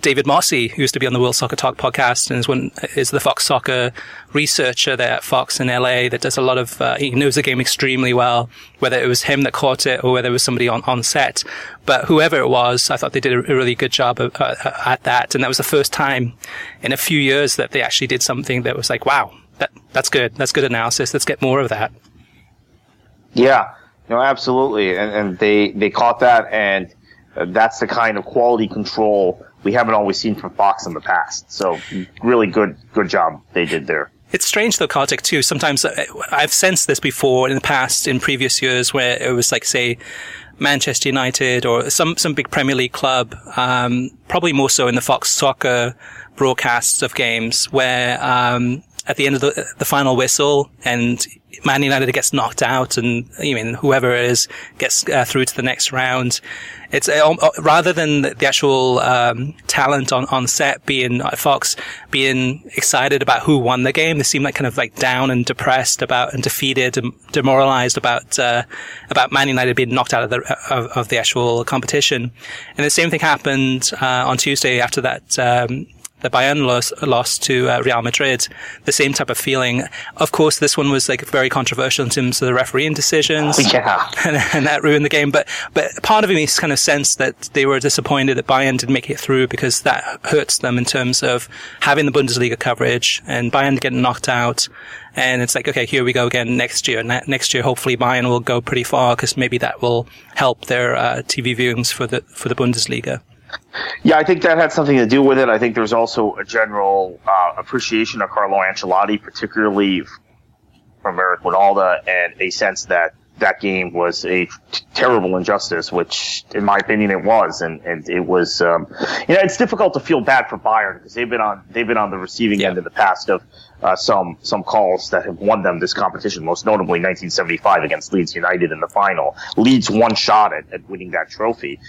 Speaker 1: David Mossy, who used to be on the World Soccer Talk podcast and is one, is the Fox Soccer researcher there at Fox in LA that does a lot of, uh, he knows the game extremely well, whether it was him that caught it or whether it was somebody on, on set. But whoever it was, I thought they did a, really good job of, uh, at that. And that was the first time in a few years that they actually did something that was like, wow, that, that's good. That's good analysis. Let's get more of that.
Speaker 2: Yeah, no, absolutely. And, and they, they caught that and that's the kind of quality control we haven't always seen from Fox in the past. So really good, good job they did there.
Speaker 1: It's strange though, Kartik, too. Sometimes uh, I've sensed this before in the past, in previous years, where it was like, say, Manchester United or some, some big Premier League club, um, probably more so in the Fox soccer broadcasts of games where, um, at the end of the, the final whistle and Man United gets knocked out and I mean whoever it is gets uh, through to the next round. It's uh, uh rather than the actual um, talent on, on set being uh, Fox being excited about who won the game. They seem like kind of like down and depressed about and defeated and demoralized about uh, about Man United being knocked out of the of, of, the actual competition. And the same thing happened uh, on Tuesday after that. Um, the Bayern loss, lost to uh, Real Madrid, the same type of feeling. Of course, this one was like very controversial in terms of the refereeing decisions.
Speaker 2: Yeah.
Speaker 1: And, and, that ruined the game. But, but part of me kind of sensed that they were disappointed that Bayern didn't make it through because that hurts them in terms of having the Bundesliga coverage and Bayern getting knocked out. And it's like, okay, here we go again next year. And next year, hopefully Bayern will go pretty far because maybe that will help their uh, TV viewings for the, for the Bundesliga.
Speaker 2: Yeah, I think that had something to do with it. I think there's also a general uh, appreciation of Carlo Ancelotti, particularly from Eric Wynalda, and a sense that that game was a t- terrible injustice, which, in my opinion, it was, and and it was. Um, you know, it's difficult to feel bad for Bayern because they've been on they've been on the receiving yeah. end in the past of uh, some some calls that have won them this competition. Most notably, 1975 against Leeds United in the final. Leeds one shot at, at winning that trophy,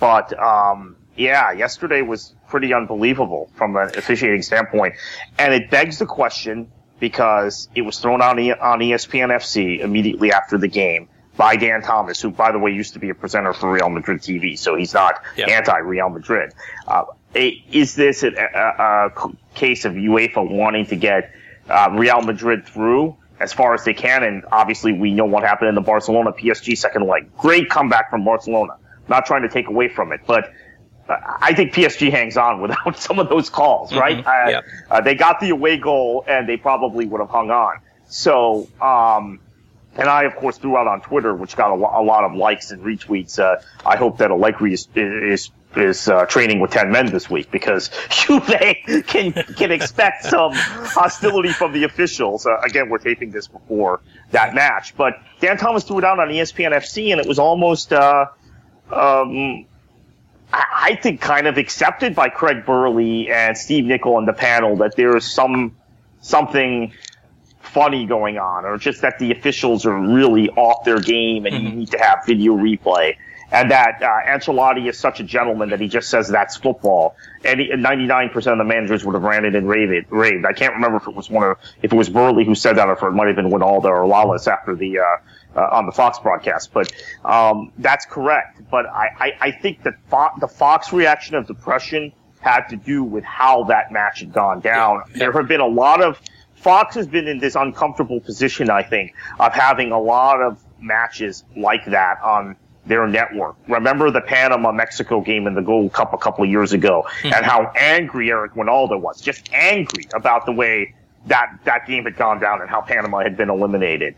Speaker 2: but. Um, yeah, yesterday was pretty unbelievable from an officiating standpoint, and it begs the question because it was thrown on on ESPN FC immediately after the game by Dan Thomas, who, by the way, used to be a presenter for Real Madrid TV, so he's not anti Real Madrid. Uh, is this a, a, a, case of UEFA wanting to get uh, Real Madrid through as far as they can? And obviously, we know what happened in the Barcelona PSG second leg. Great comeback from Barcelona. Not trying to take away from it, but I think PSG hangs on without some of those calls, mm-hmm. right? Uh, yep. uh, they got the away goal, and they probably would have hung on. So, um, and I, of course, threw out on Twitter, which got a, lo- a lot of likes and retweets. Uh, I hope that Allegri is is, is uh, training with ten men this week because Juve can can expect some hostility from the officials. Uh, again, we're taping this before that match, but Dan Thomas threw it out on ESPN FC, and it was almost. Uh, um, I think kind of accepted by Craig Burley and Steve Nicol on the panel that there is some something funny going on, or just that the officials are really off their game and mm-hmm. you need to have video replay. And that uh, Ancelotti is such a gentleman that he just says that's football. And 99% of the managers would have ran it and raved, raved. I can't remember if it was one of, if it was Burley who said that or if it might have been Wynalda or Lalas after the, uh, uh, on the Fox broadcast. But um, that's correct. But I, I, I think that Fo- the Fox reaction of depression had to do with how that match had gone down. There have been a lot of Fox has been in this uncomfortable position, I think, of having a lot of matches like that on their network. Remember the Panama Mexico game in the Gold Cup a couple of years ago mm-hmm. and how angry Eric Wynalda was, just angry about the way that that game had gone down and how Panama had been eliminated.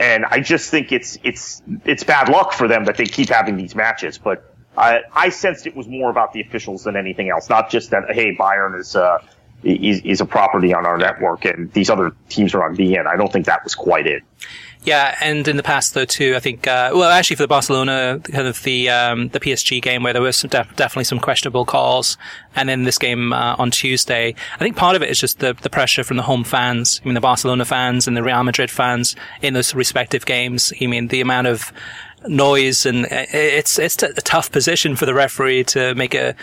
Speaker 2: And I just think it's it's it's bad luck for them that they keep having these matches. But I I sensed it was more about the officials than anything else, not just that hey Bayern is uh is, is a property on our network and these other teams are on beIN. I don't think that was quite it.
Speaker 1: Yeah, and in the past though too, I think uh, well actually for the Barcelona kind of the um, the PSG game where there was def- definitely some questionable calls, and then this game uh, on Tuesday, I think part of it is just the the pressure from the home fans. I mean the Barcelona fans and the Real Madrid fans in those respective games. I mean the amount of noise and it's it's a tough position for the referee to make a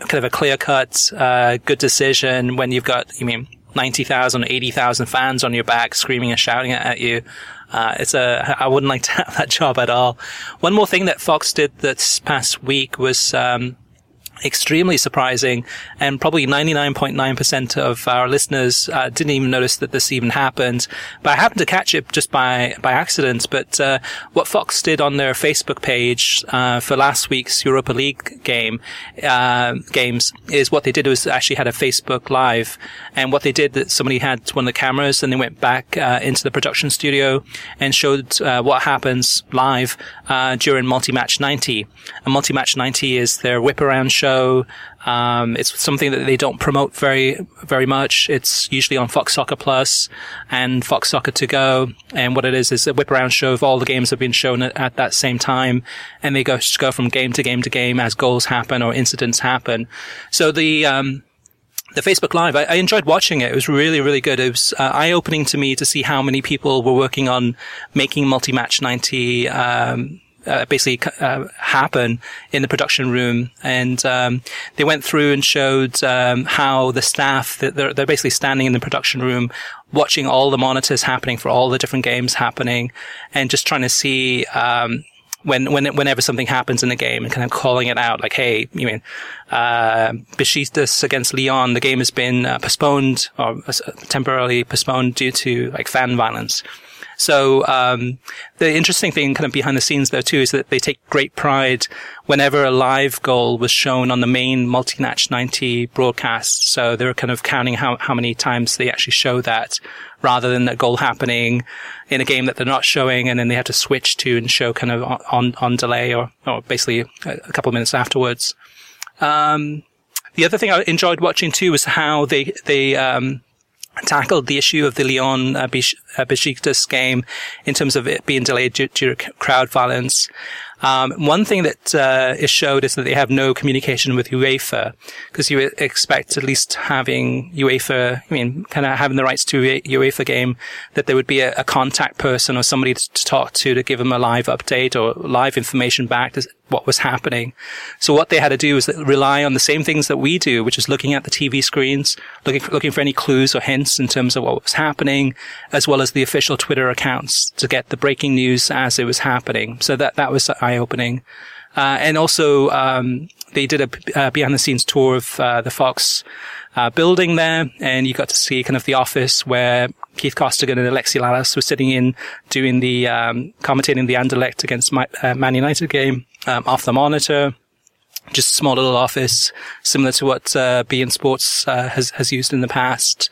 Speaker 1: kind of a clear cut uh, good decision when you've got I mean 90,000 80,000 fans on your back screaming and shouting at you uh, it's a, I wouldn't like to have that job at all. One more thing that Fox did this past week was, um, extremely surprising and probably 99.9% of our listeners uh, didn't even notice that this even happened. But i happened to catch it just by by accident but uh, what fox did on their facebook page uh, for last week's europa league game uh, games is what they did was actually had a facebook live. And what they did that somebody had one of the cameras and they went back uh, into the production studio and showed uh, what happens live during multi-match 90 and multi-match 90 is their whip around show Um, it's something that they don't promote very, very much. It's usually on Fox Soccer Plus and Fox Soccer to go. And what it is is a whip around show of all the games have been shown at, at that same time. And they go, go from game to game to game as goals happen or incidents happen. So the, um, the Facebook Live, I, I, enjoyed watching it. It was really, really good. It was uh, eye-opening to me to see how many people were working on making multi-match 90, um, uh, basically uh, happen in the production room. And um, they went through and showed um, how the staff they're, they're basically standing in the production room, watching all the monitors happening for all the different games happening, and just trying to see. Um, when, when, whenever something happens in the game and kind of calling it out, like, hey, you mean, uh, against Lyon, the game has been uh, postponed or uh, temporarily postponed due to like fan violence. So um, the interesting thing, kind of behind the scenes, though, too, is that they take great pride whenever a live goal was shown on the main multi-match 90 broadcast. So they're kind of counting how how many times they actually show that, rather than a goal happening in a game that they're not showing, and then they have to switch to and show kind of on on delay or or basically a, a couple of minutes afterwards. Um, the other thing I enjoyed watching too was how they they um, tackled the issue of the Lyon uh, Besiktas game in terms of it being delayed due, due to crowd violence. Um, one thing that uh, is showed is that they have no communication with UEFA because you expect at least having UEFA, I mean, kind of having the rights to a UEFA game, that there would be a, a contact person or somebody to, talk to to give them a live update or live information back to, what was happening. So what they had to do was rely on the same things that we do, which is looking at the TV screens, looking for, looking for any clues or hints in terms of what was happening, as well as the official Twitter accounts to get the breaking news as it was happening. So that, that was eye opening. Uh, and also, um, they did a uh, behind the scenes tour of uh, the Fox uh, building there, and you got to see kind of the office where Keith Costigan and Alexi Lalas were sitting in doing the um, commentating the Anderlecht against my, uh, Man United game um, off the monitor. Just a small little office, similar to what uh, beIN Sports uh, has has used in the past.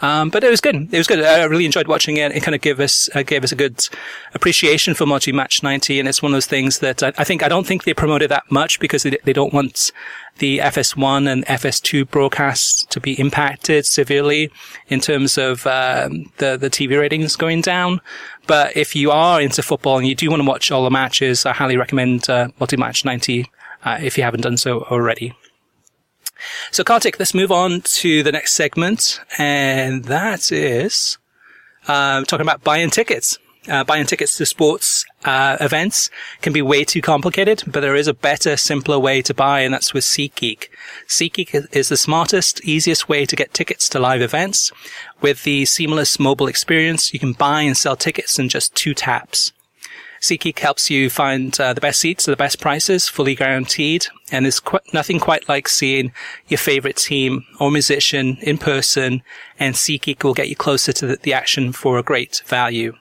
Speaker 1: Um, but it was good. It was good. I really enjoyed watching it. It kind of gave us uh, gave us a good appreciation for Multi Match 90, and it's one of those things that I, I, think I don't think they promoted that much because they, they don't want the FS1 and FS2 broadcasts to be impacted severely in terms of um, the the TV ratings going down. But if you are into football and you do want to watch all the matches, I highly recommend uh, Multi Match 90 uh, if you haven't done so already. So Kartik, let's move on to the next segment, and that is uh, talking about buying tickets. Uh, buying tickets to sports uh, events can be way too complicated, but there is a better, simpler way to buy, and that's with SeatGeek. SeatGeek is the smartest, easiest way to get tickets to live events. With the seamless mobile experience, you can buy and sell tickets in just two taps. SeatGeek helps you find uh, the best seats at the best prices, fully guaranteed. And there's qu- nothing quite like seeing your favorite team or musician in person. And SeatGeek will get you closer to the, the action for a great value.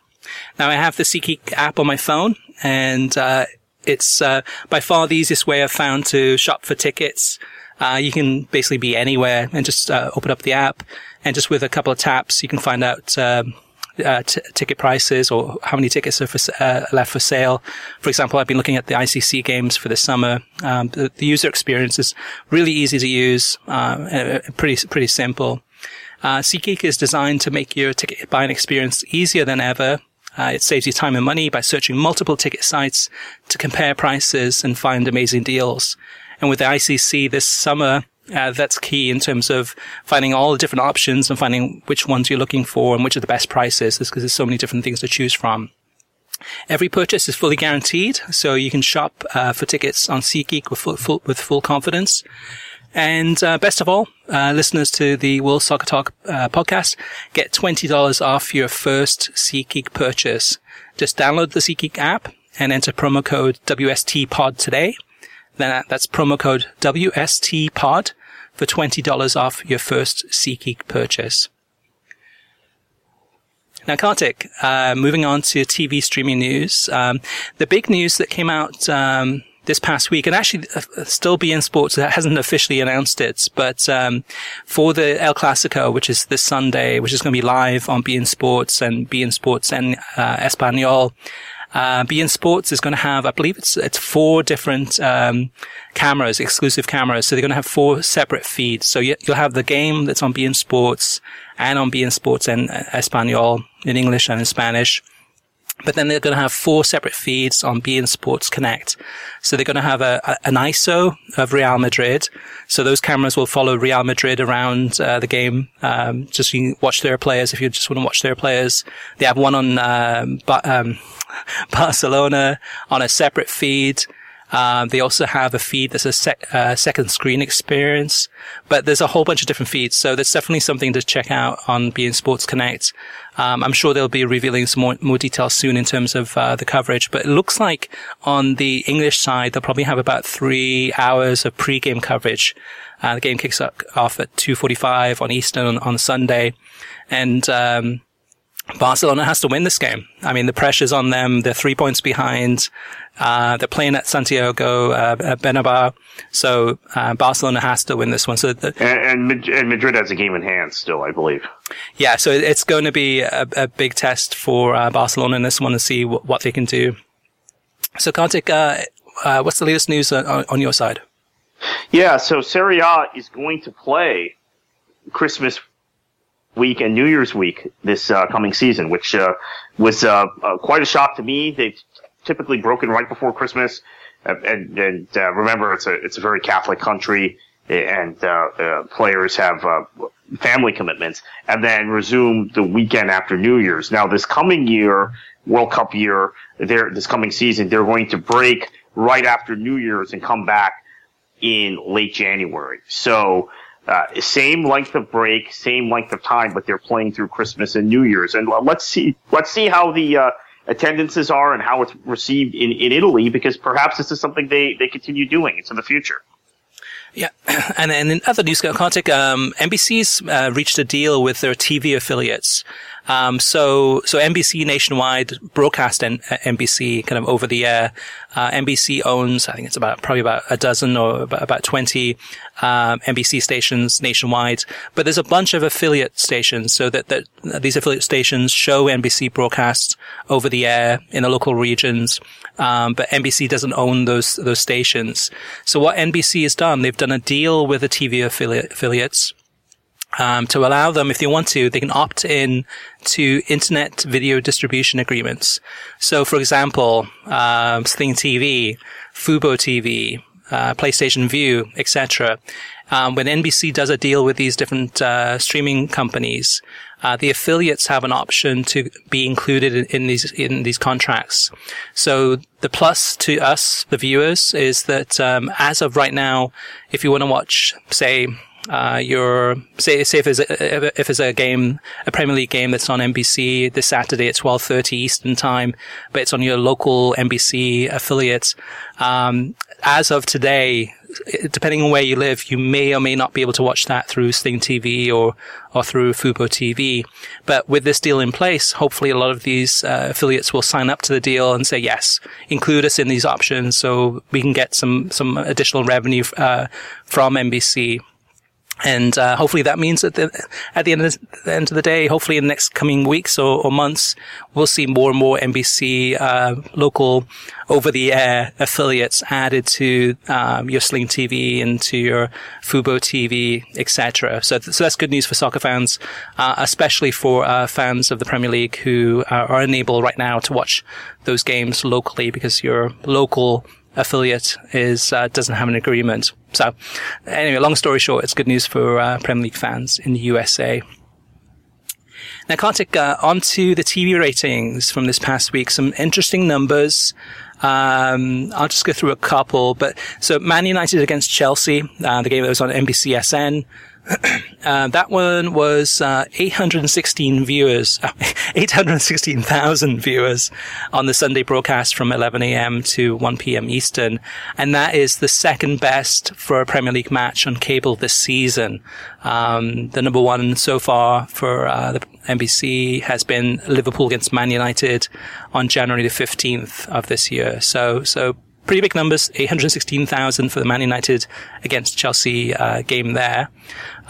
Speaker 1: Now I have the SeatGeek app on my phone and, uh, it's, uh, by far the easiest way I've found to shop for tickets. Uh, you can basically be anywhere and just, uh, open up the app and just with a couple of taps, you can find out, um, uh, t- ticket prices or how many tickets are for, uh, left for sale. For example, I've been looking at the ICC games for the summer. Um, the, the, user experience is really easy to use, uh, pretty pretty simple. Uh, SeatGeek is designed to make your ticket buying experience easier than ever. Uh, it saves you time and money by searching multiple ticket sites to compare prices and find amazing deals. And with the ICC this summer, uh, that's key in terms of finding all the different options and finding which ones you're looking for and which are the best prices because there's so many different things to choose from. Every purchase is fully guaranteed, so you can shop uh, for tickets on SeatGeek with full, full, with full confidence. And uh, best of all, uh, listeners to the World Soccer Talk uh, podcast get $20 off your first SeatGeek purchase. Just download the SeatGeek app and enter promo code WSTPod today. Then that's promo code WSTPod for $20 off your first SeatGeek purchase. Now, Kartik, uh, moving on to TV streaming news. Um, the big news that came out um, this past week, and actually uh, still beIN Sports that hasn't officially announced it, but um, for the El Clasico, which is this Sunday, which is going to be live on beIN Sports and beIN Sports and uh, Espanol, uh, beIN Sports is going to have, I believe it's it's four different um, cameras, exclusive cameras. So they're going to have four separate feeds. So you, will have the game that's on beIN Sports and on beIN Sports and uh, Espanol in English and in Spanish. But then they're going to have four separate feeds on beIN Sports Connect. So they're going to have a, a, an ISO of Real Madrid. So those cameras will follow Real Madrid around uh, the game. Um, just you watch their players if you just want to watch their players. They have one on um, um, Barcelona on a separate feed. Um, they also have a feed that's a sec- uh, second screen experience, but there's a whole bunch of different feeds. So there's definitely something to check out on beIN Sports Connect. Um, I'm sure they'll be revealing some more, more details soon in terms of uh, the coverage, but it looks like on the English side, they'll probably have about three hours of pre-game coverage. Uh, the game kicks off at 2.45 on Eastern on, on Sunday. And, um, Barcelona has to win this game. I mean, the pressure's on them. They're three points behind. Uh, they're playing at Santiago uh, Bernabeu, so uh, Barcelona has to win this one. So, the,
Speaker 2: and, and, and Madrid has a game in hand still, I believe.
Speaker 1: Yeah, so it's going to be a, a big test for uh, Barcelona in this one to see w- what they can do. So, Kartik, uh, uh, what's the latest news on, on your side?
Speaker 2: Yeah, so Serie A is going to play Christmas week and New Year's week this uh, coming season, which uh, was quite a shock to me. They've typically broken right before Christmas, uh, and, and uh, remember, it's a it's a very Catholic country, and players have family commitments, and then resume the weekend after New Year's. Now, this coming year, World Cup year, this coming season, they're going to break right after New Year's and come back in late January. So, uh, same length of break, same length of time, but they're playing through Christmas and New Year's. And let's see, let's see how the, uh, attendances are and how it's received in, in Italy, because perhaps this is something they, they continue doing into the future.
Speaker 1: Yeah, and then in other news, Kartik, um, NBC's uh, reached a deal with their TV affiliates um, so, so NBC nationwide broadcast N- NBC kind of over the air. Uh, NBC owns, I think it's about probably about a dozen or about, about 20, um, NBC stations nationwide. But there's a bunch of affiliate stations so that, that these affiliate stations show NBC broadcasts over the air in the local regions. Um, but NBC doesn't own those, those stations. So what NBC has done, they've done a deal with the TV affiliate, affiliates um, to allow them, if they want to, they can opt in to internet video distribution agreements. So, for example, um, Sling TV, Fubo TV, uh, PlayStation Vue, etc. Um, when NBC does a deal with these different uh, streaming companies, uh, the affiliates have an option to be included in, in, these in these contracts. So the plus to us, the viewers, is that um, as of right now, if you want to watch, say, uh, your say say if there's a, if there's a game, a Premier League game that's on NBC this Saturday at twelve thirty Eastern time, but it's on your local NBC affiliate. Um, as of today, depending on where you live, you may or may not be able to watch that through Sling TV or or through Fubo TV. But with this deal in place, hopefully a lot of these uh, affiliates will sign up to the deal and say yes, include us in these options, so we can get some some additional revenue uh, from NBC. And uh, hopefully that means that the, at the end, of the, end of the day, hopefully in the next coming weeks or, or months, we'll see more and more NBC uh, local over-the-air affiliates added to um, your Sling TV and to your Fubo TV, etc. So, so that's good news for soccer fans, uh, especially for uh, fans of the Premier League who are unable right now to watch those games locally because your local affiliate is uh, doesn't have an agreement. So, anyway, long story short, it's good news for uh, Premier League fans in the USA. Now, Kartik, uh, on to the TV ratings from this past week. Some interesting numbers. Um, I'll just go through a couple. But so, Man United against Chelsea, uh, the game that was on NBCSN. uh, that one was uh, 816 viewers, 816,000 viewers on the Sunday broadcast from 11 a.m. to 1 p.m. Eastern, and that is the second best for a Premier League match on cable this season. Um, the number one so far for uh, the NBC has been Liverpool against Man United on January the 15th of this year. So, so pretty big numbers, 816,000 for the Man United against Chelsea uh, game there.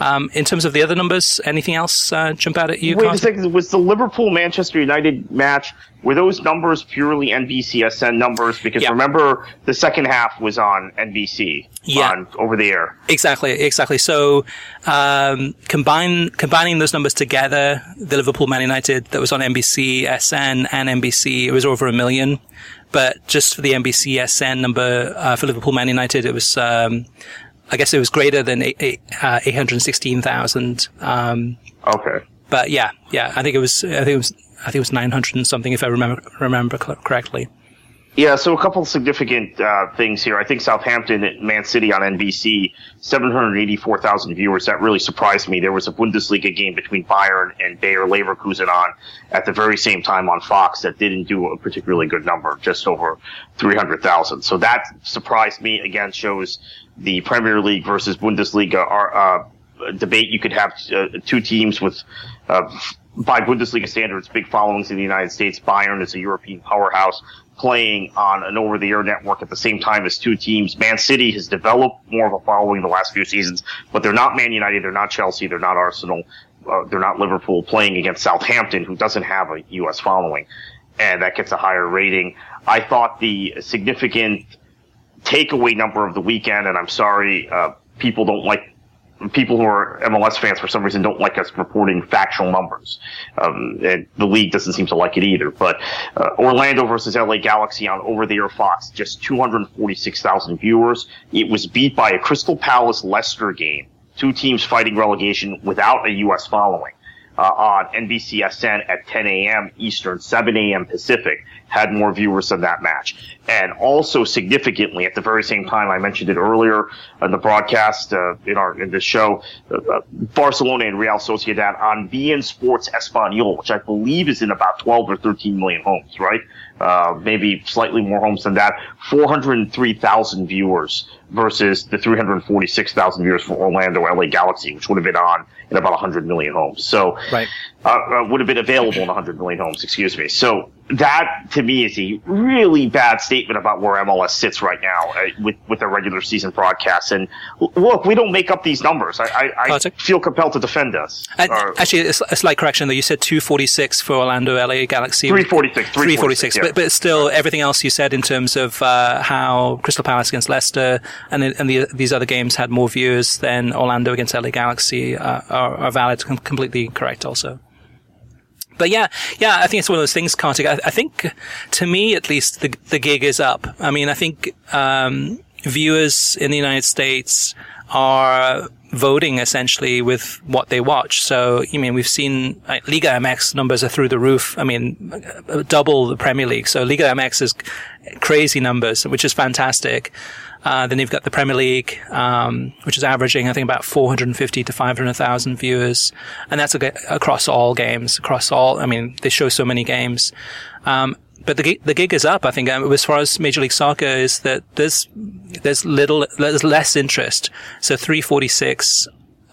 Speaker 1: Um, in terms of the other numbers, anything else uh, jump out at you?
Speaker 2: Wait Carl? a second. Was the Liverpool Manchester United match were those numbers purely NBCSN numbers? Because yeah. remember, the second half was on NBC. Yeah. On, over the air.
Speaker 1: Exactly. Exactly. So um, combine combining those numbers together, the Liverpool Man United that was on NBC SN and NBC, it was over a million. But just for the NBCSN number uh, for Liverpool Man United, it was, um, I guess it was greater than eight, eight, uh, 816,000. Um,
Speaker 2: okay.
Speaker 1: But yeah, yeah, I think it was, I think it was, I think it was 900 and something if I remember, remember correctly.
Speaker 2: Yeah, so a couple significant uh, things here. I think Southampton at Man City on NBC, 784,000 viewers. That really surprised me. There was a Bundesliga game between Bayern and Bayer Leverkusen on at the very same time on Fox that didn't do a particularly good number, just over 300,000. So that surprised me. Again, shows the Premier League versus Bundesliga are, uh, debate. You could have uh, two teams with uh, by Bundesliga standards, big followings in the United States. Bayern is a European powerhouse playing on an over-the-air network at the same time as two teams. Man City has developed more of a following the last few seasons, but they're not Man United, they're not Chelsea, they're not Arsenal, uh, they're not Liverpool playing against Southampton, who doesn't have a U.S. following, and that gets a higher rating. I thought the significant takeaway number of the weekend, and I'm sorry, uh, people don't like people who are MLS fans for some reason don't like us reporting factual numbers. Um, and the league doesn't seem to like it either. But uh, Orlando versus LA Galaxy on over the air Fox, just 246,000 viewers. It was beat by a Crystal Palace Leicester game, two teams fighting relegation without a U.S. following. Uh, on NBCSN at 10 a.m. Eastern, 7 a.m. Pacific had more viewers than that match. And also significantly, at the very same time, I mentioned it earlier in the broadcast uh, in our in the show, uh, uh Barcelona and Real Sociedad on beIN Sports Espanol, which I believe is in about 12 or 13 million homes, right? Uh, maybe slightly more homes than that. 403,000 viewers versus the 346,000 viewers for Orlando LA Galaxy, which would have been on in about 100 million homes. So,
Speaker 1: right.
Speaker 2: Uh, uh, would have been available in 100 million homes, excuse me. So that to me is a really bad statement about where MLS sits right now uh, with with the regular season broadcasts. And look, we don't make up these numbers. I, I, I feel compelled to defend us.
Speaker 1: Uh, actually, a slight correction though. You said 246 for Orlando LA Galaxy.
Speaker 2: 346.
Speaker 1: 346.
Speaker 2: yeah.
Speaker 1: but, but still, everything else you said in terms of uh, how Crystal Palace against Leicester and, the, and the, these other games had more viewers than Orlando against LA Galaxy uh, are, are valid, completely correct also. But yeah, yeah, I think it's one of those things, Kartik. I, I think, to me at least, the the gig is up. I mean, I think um, viewers in the United States are voting essentially with what they watch. So, I mean, we've seen like, Liga MX numbers are through the roof. I mean, double the Premier League. So Liga MX is crazy numbers, which is fantastic. Uh, then you've got the Premier League, um, which is averaging, I think, about 450 to 500,000 viewers. And that's across all games, across all, I mean, they show so many games. Um, but the gig, the gig is up, I think, um, as far as Major League Soccer is that there's, there's little, there's less interest. So 346,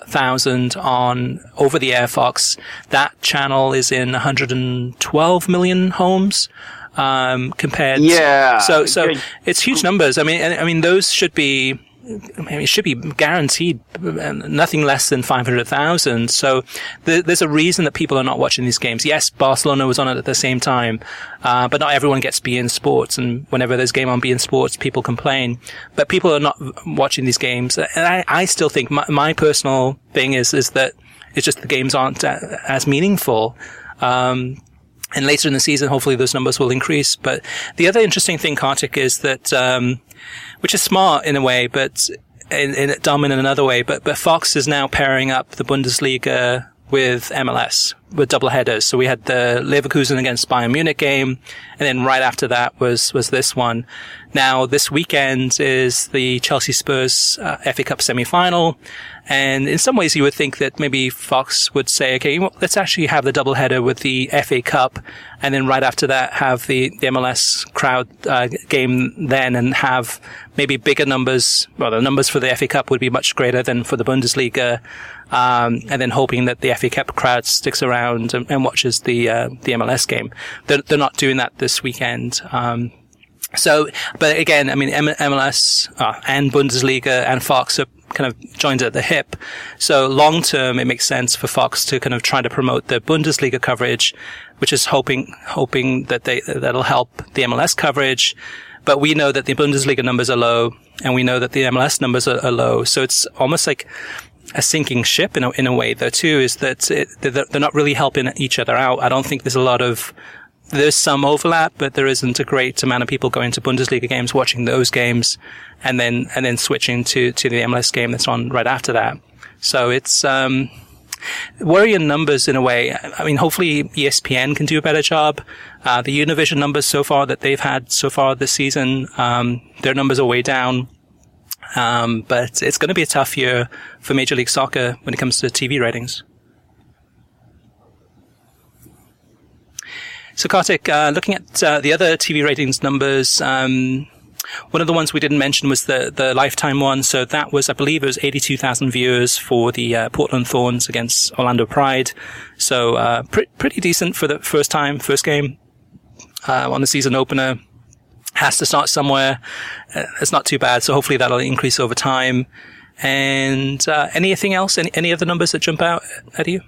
Speaker 1: thousand on over the air Fox. That channel is in 112 million homes um, compared.
Speaker 2: Yeah.
Speaker 1: So so it's huge numbers. I mean, I mean those should be. I mean, it should be guaranteed nothing less than 500,000. So there's a reason that people are not watching these games. Yes, Barcelona was on it at the same time, uh, but not everyone gets beIN Sports. And whenever there's game on beIN Sports, people complain. But people are not watching these games. And I, I still think my, my personal thing is, is that it's just the games aren't as meaningful. Um, and later in the season, hopefully those numbers will increase. But the other interesting thing, Kartik, is that, um, which is smart in a way, but in, in, dumb in another way, but, but Fox is now pairing up the Bundesliga with MLS with double headers. So we had the Leverkusen against Bayern Munich game, and then right after that was was this one. Now this weekend is the Chelsea Spurs uh, FA Cup semi final. And in some ways, you would think that maybe Fox would say, okay, well, let's actually have the doubleheader with the FA Cup, and then right after that, have the, the MLS crowd uh, game then, and have maybe bigger numbers. Well, the numbers for the FA Cup would be much greater than for the Bundesliga, um, and then hoping that the FA Cup crowd sticks around and, and watches the uh, the MLS game. They're, they're not doing that this weekend. Um, so, but again, I mean, MLS uh, and Bundesliga and Fox are kind of joined at the hip. So long term, it makes sense for Fox to kind of try to promote the Bundesliga coverage, which is hoping, hoping that they, that'll help the MLS coverage. But we know that the Bundesliga numbers are low and we know that the MLS numbers are, are low. So it's almost like a sinking ship in a, in a way though too, is that it, they're, they're not really helping each other out. I don't think there's a lot of there's some overlap, but there isn't a great amount of people going to Bundesliga games, watching those games, and then and then switching to to the MLS game that's on right after that. So it's um, worrying numbers in a way. I mean, hopefully ESPN can do a better job. Uh, the Univision numbers so far that they've had so far this season, um, their numbers are way down. Um, but it's going to be a tough year for Major League Soccer when it comes to TV ratings. So, Kartik, uh, looking at uh, the other TV ratings numbers, um, one of the ones we didn't mention was the the lifetime one. So that was, I believe, it was eighty two thousand viewers for the uh, Portland Thorns against Orlando Pride. So uh, pre- pretty decent for the first time, first game uh, on the season opener. Has to start somewhere. Uh, it's not too bad. So hopefully that'll increase over time. And anything else? Any, any other numbers that jump out at you?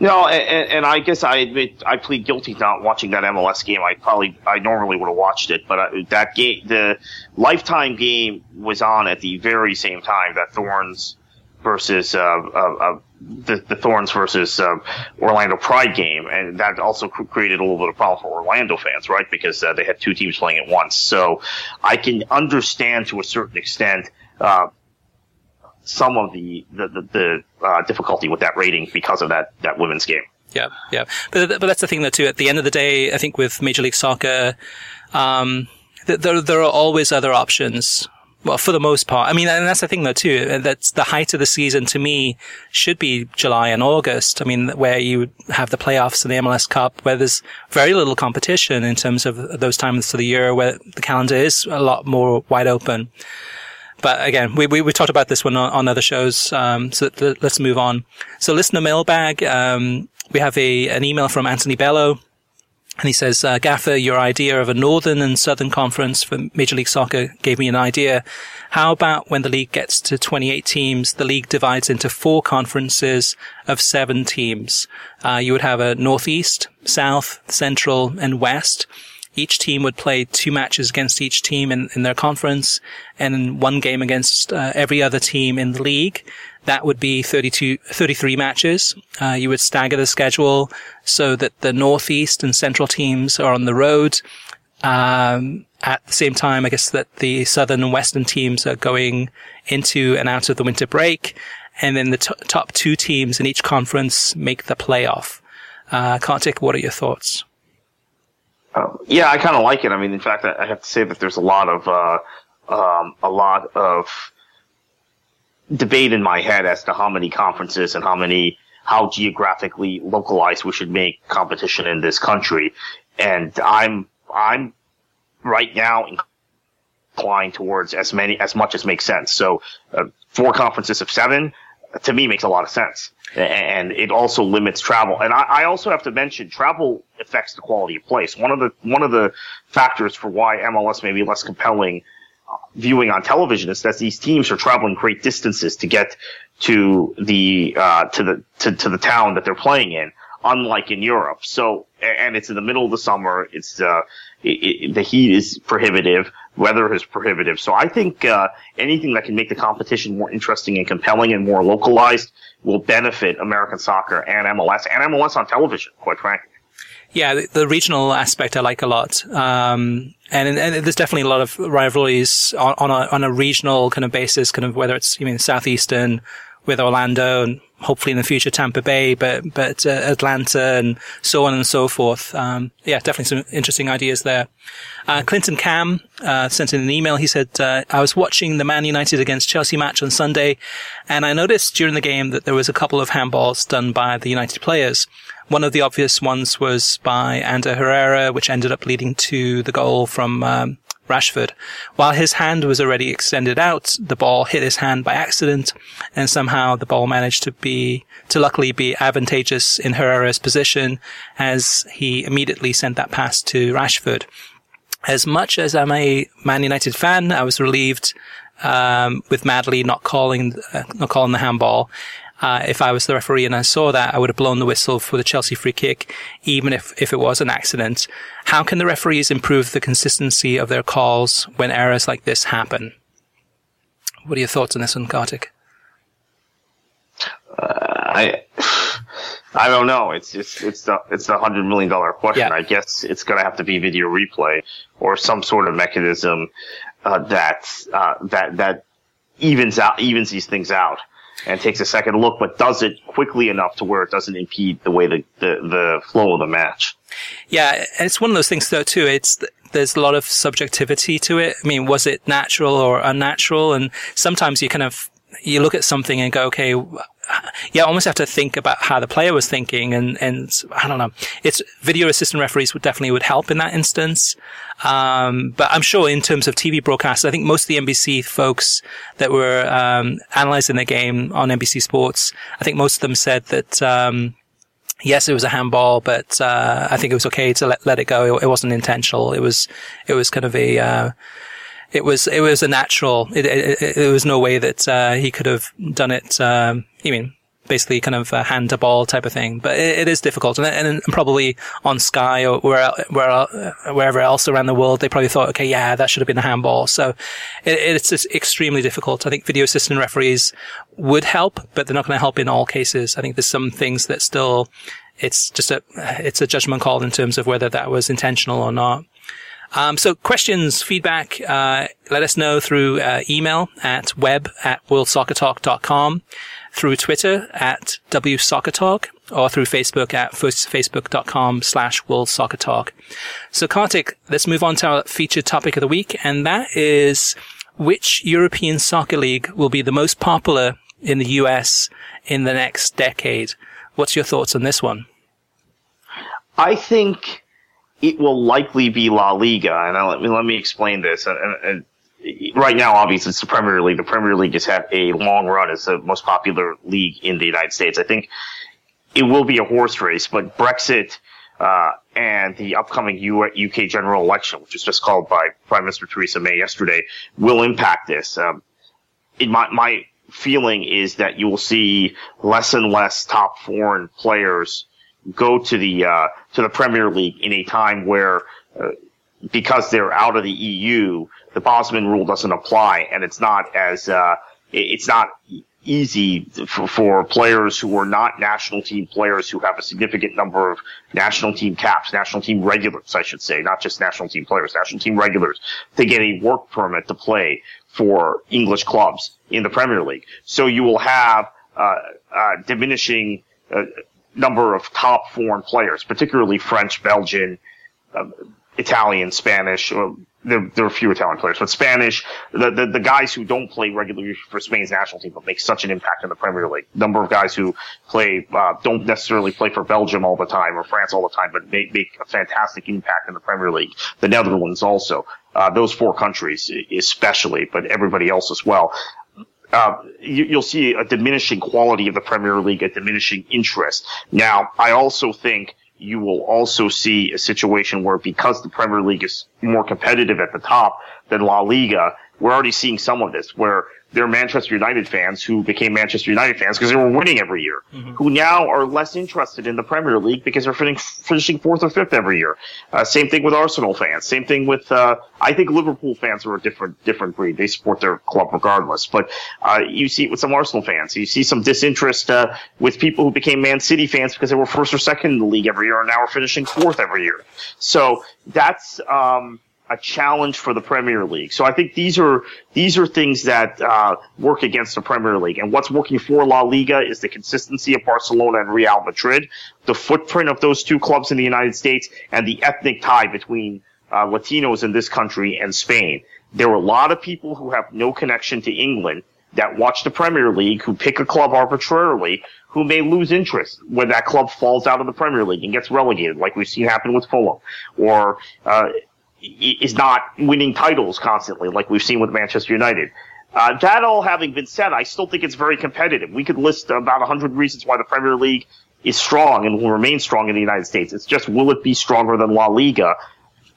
Speaker 2: No, and, and, I guess I admit I plead guilty not watching that MLS game. I probably I normally would have watched it, but uh, that game, the lifetime game, was on at the very same time that Thorns versus uh, uh, uh the, the Thorns versus uh, Orlando Pride game, and that also created a little bit of problem for Orlando fans, right? Because uh, they had two teams playing at once. So I can understand to a certain extent some of the the, the, the uh, difficulty with that rating because of that that women's game.
Speaker 1: Yeah, yeah, but but that's the thing though too. At the end of the day, I think with Major League Soccer, um, there there are always other options. Well, for the most part, I mean, and that's the thing though too. That's the height of the season to me should be July and August. I mean, where you have the playoffs and the MLS Cup, where there's very little competition in terms of those times of the year where the calendar is a lot more wide open. But again, we, we, we talked about this one on, on other shows. Um, so th- let's move on. So listener mailbag. Um, we have a, an email from Anthony Bello. And he says, uh, Gaffer, your idea of a northern and southern conference for Major League Soccer gave me an idea. How about when the league gets to 28 teams, the league divides into four conferences of seven teams? Uh, you would have a northeast, south, central, and west. Each team would play two matches against each team in, in their conference and one game against uh, every other team in the league. That would be 32, 33 matches. Uh, you would stagger the schedule so that the northeast and central teams are on the road. Um, at the same time, I guess that the southern and western teams are going into and out of the winter break. And then the t- top two teams in each conference make the playoff. Uh, Kartik, what are your thoughts?
Speaker 2: Um, yeah, I kind of like it. I mean, in fact, I, have to say that there's a lot of uh, um, a lot of debate in my head as to how many conferences and how many how geographically localized we should make competition in this country. And I'm I'm right now inclined towards as many as much as makes sense. So uh, four conferences of seven to me makes a lot of sense and it also limits travel. And I, I, also have to mention travel affects the quality of place. One of the one of the factors for why MLS may be less compelling uh, viewing on television is that these teams are traveling great distances to get to the uh, to the to, to the town that they're playing in, unlike in Europe. So and it's in the middle of the summer. It's uh, it, it, the heat is prohibitive weather is prohibitive. So I think uh, anything that can make the competition more interesting and compelling and more localized will benefit American soccer and MLS and MLS on television, quite frankly.
Speaker 1: Yeah, the, regional aspect I like a lot. Um, and, and, there's definitely a lot of rivalries on, on, a, on a regional kind of basis, kind of whether it's, you mean, Southeastern with Orlando and hopefully in the future Tampa Bay, but but uh, Atlanta and so on and so forth. Um, yeah, definitely some interesting ideas there. Uh, Clinton Cam uh, sent in an email. He said, uh, "I was watching the Man United against Chelsea match on Sunday, and I noticed during the game that there was a couple of handballs done by the United players. One of the obvious ones was by Ander Herrera, which ended up leading to the goal from." Um, Rashford. While his hand was already extended out, the ball hit his hand by accident, and somehow the ball managed to be, to luckily be advantageous in Herrera's position as he immediately sent that pass to Rashford. As much as I'm a Man United fan, I was relieved um, with Madley not calling uh, not calling the handball. Uh, if I was the referee and I saw that, I would have blown the whistle for the Chelsea free kick, even if, if it was an accident. How can the referees improve the consistency of their calls when errors like this happen? What are your thoughts on this one, Kartik?
Speaker 2: Uh, I I don't know. It's just it's the it's the hundred million dollar question. Yeah. I guess it's going to have to be video replay or some sort of mechanism uh, that uh, that that evens out evens these things out and takes a second look, but does it quickly enough to where it doesn't impede the way the, the, the flow of the match.
Speaker 1: Yeah, and it's one of those things though too. It's there's a lot of subjectivity to it. I mean, was it natural or unnatural? And sometimes you kind of you look at something and go, okay, you almost have to think about how the player was thinking and, and I don't know. It's video assistant referees would definitely would help in that instance. Um, but I'm sure in terms of TV broadcasts, I think most of the NBC folks that were, um, analyzing the game on NBC Sports, I think most of them said that, um, yes, it was a handball, but, uh, I think it was okay to let, let it go. It, it wasn't intentional. It was, it was kind of a, uh, it was it was a natural. It, it, it was no way that uh, he could have done it. Um, mean, basically kind of a hand to ball type of thing. But it, it is difficult, and, and, probably on Sky or where, where, uh, wherever else around the world, they probably thought, okay, yeah, that should have been a handball. So it, it's just extremely difficult. I think video assistant referees would help, but they're not going to help in all cases. I think there's some things that still, it's just a, it's a judgment call in terms of whether that was intentional or not. Um, so questions, feedback, uh, let us know through uh, email at web at worldsoccertalk.com, through Twitter at wsoccertalk, or through Facebook at facebook.com slash worldsoccertalk. So Kartik, let's move on to our featured topic of the week, and that is which European soccer league will be the most popular in the US in the next decade? What's your thoughts on this one?
Speaker 2: I think it will likely be La Liga, and let me let me explain this. And, and, and, right now, obviously, it's the Premier League. The Premier League has had a long run as the most popular league in the United States. I think it will be a horse race, but Brexit uh, and the upcoming UK general election, which was just called by Prime Minister Theresa May yesterday, will impact this. Um, in my my feeling is that you will see less and less top foreign players go to the uh, to the Premier League in a time where uh, because they're out of the EU, the Bosman rule doesn't apply, and it's not as uh, it's not easy for, for, players who are not national team players who have a significant number of national team caps, national team regulars, I should say, not just national team players, national team regulars, to get a work permit to play for English clubs in the Premier League. So you will have uh, uh, diminishing uh, number of top foreign players, particularly French, Belgian, um, Italian, Spanish. there, there, are a few Italian players, but Spanish, the, the, the, guys who don't play regularly for Spain's national team but make such an impact in the Premier League. Number of guys who play, uh, don't necessarily play for Belgium all the time or France all the time, but make, make a fantastic impact in the Premier League. The Netherlands also. Uh, those four countries especially, but everybody else as well. Uh, you, will see a diminishing quality of the Premier League, a diminishing interest. Now, I also think you will also see a situation where because the Premier League is more competitive at the top than La Liga, we're already seeing some of this where there are Manchester United fans who became Manchester United fans because they were winning every year, mm-hmm. who now are less interested in the Premier League because they're finishing, finishing fourth or fifth every year. Uh, same thing with Arsenal fans. Same thing with, uh, I think Liverpool fans are a different, different breed. They support their club regardless. But, uh, you see it with some Arsenal fans. You see some disinterest, uh, with people who became Man City fans because they were first or second in the league every year and now are finishing fourth every year. So that's, um, a challenge for the Premier League. So I think these are these are things that uh, work against the Premier League. And what's working for La Liga is the consistency of Barcelona and Real Madrid, the footprint of those two clubs in the United States, and the ethnic tie between uh, Latinos in this country and Spain. There are a lot of people who have no connection to England that watch the Premier League, who pick a club arbitrarily, who may lose interest when that club falls out of the Premier League and gets relegated, like we've seen happen with Fulham, or uh, is not winning titles constantly, like we've seen with Manchester United. Uh, that all having been said, I still think it's very competitive. We could list about 100 reasons why the Premier League is strong and will remain strong in the United States. It's just, will it be stronger than La Liga?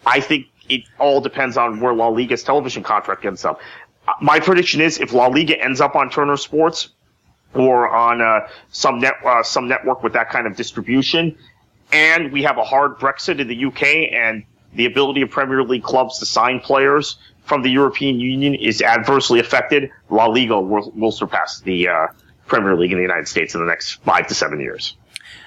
Speaker 2: I think it all depends on where La Liga's television contract ends up. Uh, my prediction is if La Liga ends up on Turner Sports or on uh, some net uh, some network with that kind of distribution, and we have a hard Brexit in the UK and the ability of Premier League clubs to sign players from the European Union is adversely affected, La Liga will, will surpass the uh, Premier League in the United States in the next five to seven years.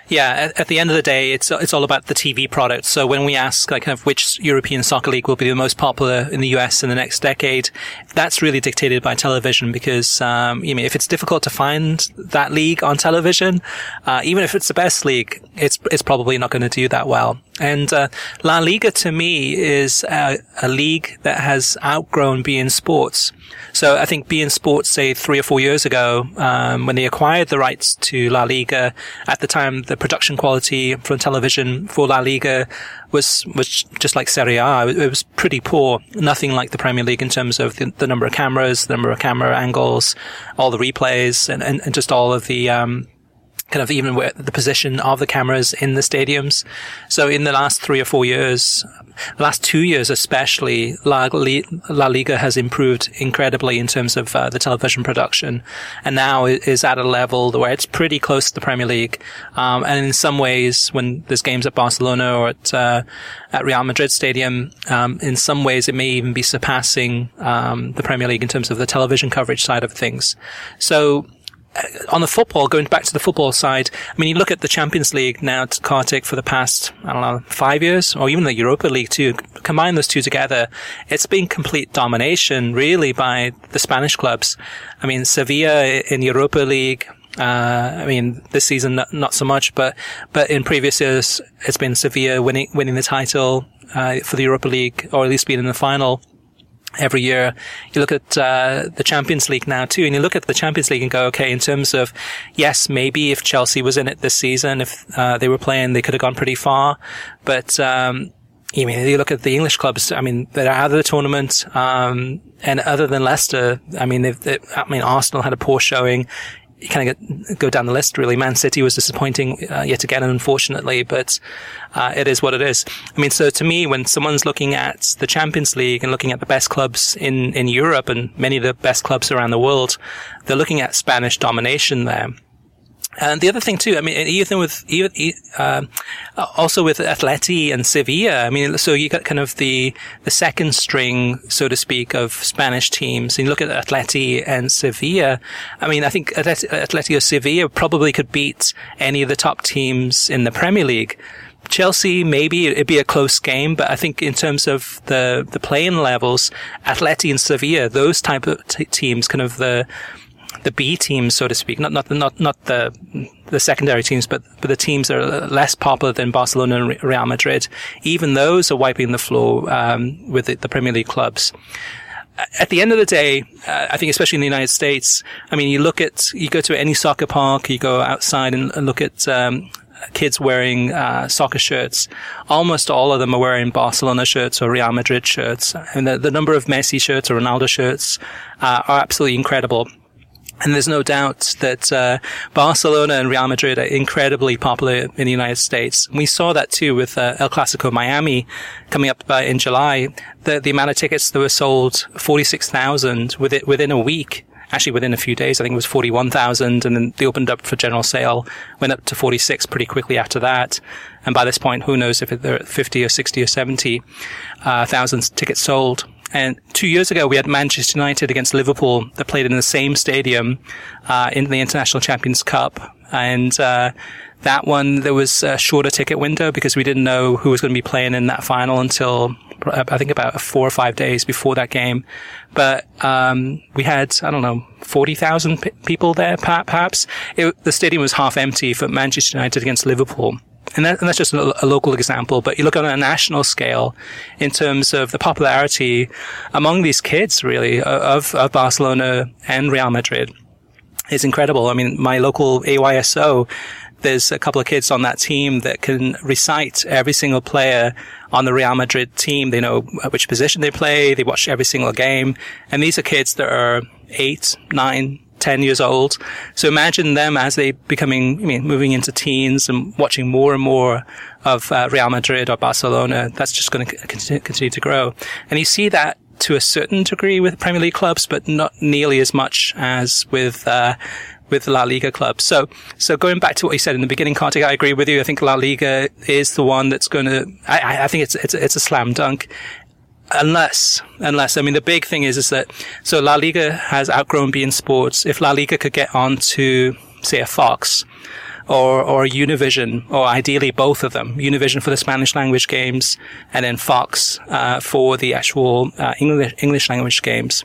Speaker 1: Yeah, at, at, the end of the day, it's it's all about the TV product. So when we ask like kind of which European soccer league will be the most popular in the US in the next decade, that's really dictated by television because um, you mean if it's difficult to find that league on television, uh, even if it's the best league, it's it's probably not going to do that well. And uh, La Liga to me is a, a, league that has outgrown beIN Sports. So I think beIN Sports, say three or four years ago, um, when they acquired the rights to La Liga, at the time the production quality from television for La Liga was was just like Serie A. It was pretty poor, nothing like the Premier League in terms of the, the number of cameras, the number of camera angles, all the replays, and, and, and just all of the um, kind of even where the position of the cameras in the stadiums. So in the last three or four years, the last two years especially, La, Liga has improved incredibly in terms of uh, the television production, and now is at a level where it's pretty close to the Premier League. Um, and in some ways, when there's games at Barcelona or at uh, at Real Madrid Stadium, um, in some ways it may even be surpassing um, the Premier League in terms of the television coverage side of things. So on the football, going back to the football side, I mean, you look at the Champions League now, Kartik, for the past, I don't know, five years, or even the Europa League too. Combine those two together, it's been complete domination, really, by the Spanish clubs. I mean, Sevilla in Europa League, uh, I mean, this season not, not, so much, but but in previous years, it's been Sevilla winning winning the title uh, for the Europa League, or at least being in the final every year. You look at uh, the Champions League now too, and you look at the Champions League and go, okay, in terms of yes, maybe if Chelsea was in it this season, if uh, they were playing, they could have gone pretty far. But um, you mean you look at the English clubs? I mean, they're out of the tournament, um, and other than Leicester, I mean, they, I mean, Arsenal had a poor showing you kind of get, go down the list really. Man City was disappointing uh, yet again, unfortunately, but uh, it is what it is. I mean, so to me, when someone's looking at the Champions League and looking at the best clubs in, in Europe and many of the best clubs around the world, they're looking at Spanish domination there. And the other thing too, I mean, even with, even, uh, also with Atleti and Sevilla, I mean, so you got kind of the, the second string, so to speak, of Spanish teams. And you look at Atleti and Sevilla. I mean, I think Atleti, Atleti or Sevilla probably could beat any of the top teams in the Premier League. Chelsea, maybe it'd be a close game, but I think in terms of the, the playing levels, Atleti and Sevilla, those type of t- teams, kind of the, the B teams, so to speak, not not not not the the secondary teams, but but the teams that are less popular than Barcelona and Real Madrid. Even those are wiping the floor um, with the, the, Premier League clubs. At the end of the day, uh, I think especially in the United States, I mean, you look at you go to any soccer park, you go outside and, and look at um, kids wearing uh, soccer shirts. Almost all of them are wearing Barcelona shirts or Real Madrid shirts. And the, the number of Messi shirts or Ronaldo shirts uh, are absolutely incredible. And there's no doubt that uh, Barcelona and Real Madrid are incredibly popular in the United States. We saw that too with uh, El Clasico Miami coming up uh, in July. The, the amount of tickets that were sold, 46,000 within, within a week. Actually, within a few days, I think it was 41,000 and then they opened up for general sale, went up to 46 pretty quickly after that. And by this point, who knows if they're at 50 or 60 or 70,000 uh, tickets sold. And two years ago, we had Manchester United against Liverpool that played in the same stadium uh, in the International Champions Cup. And uh, that one, there was a shorter ticket window because we didn't know who was going to be playing in that final until I think about four or five days before that game. But um, we had, I don't know, 40,000 p- people there, perhaps. It, the stadium was half empty for Manchester United against Liverpool. And, that, and that's just a, a, local example, but you look on a national scale in terms of the popularity among these kids, really, of, of Barcelona and Real Madrid is incredible. I mean, my local AYSO, there's a couple of kids on that team that can recite every single player on the Real Madrid team. They know which position they play. They watch every single game. And these are kids that are eight, nine, 10 years old. So imagine them as they becoming, I mean, moving into teens and watching more and more of uh, Real Madrid or Barcelona. That's just going to continue to grow. And you see that to a certain degree with Premier League clubs, but not nearly as much as with, uh, with La Liga clubs. So, so going back to what you said in the beginning, Kartik, I agree with you. I think La Liga is the one that's going to, I, I think it's, it's, it's a slam dunk unless, unless, I mean, the big thing is, is that, so La Liga has outgrown beIN Sports. If La Liga could get on to, say, a Fox, or, or Univision, or ideally both of them. Univision for the Spanish language games, and then Fox, uh, for the actual, uh, English, English language games.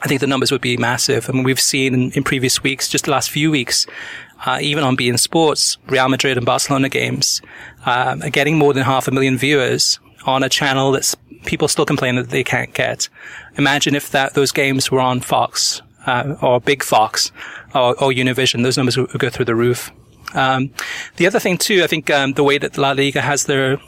Speaker 1: I think the numbers would be massive. I mean, we've seen in, in previous weeks, just the last few weeks, uh, even on beIN Sports, Real Madrid and Barcelona games, uh, are getting more than half a million viewers on a channel that people still complain that they can't get. Imagine if that those games were on Fox uh, or Big Fox or, or, Univision, those numbers would, go through the roof. Um, the other thing too, I think um, the way that La Liga has their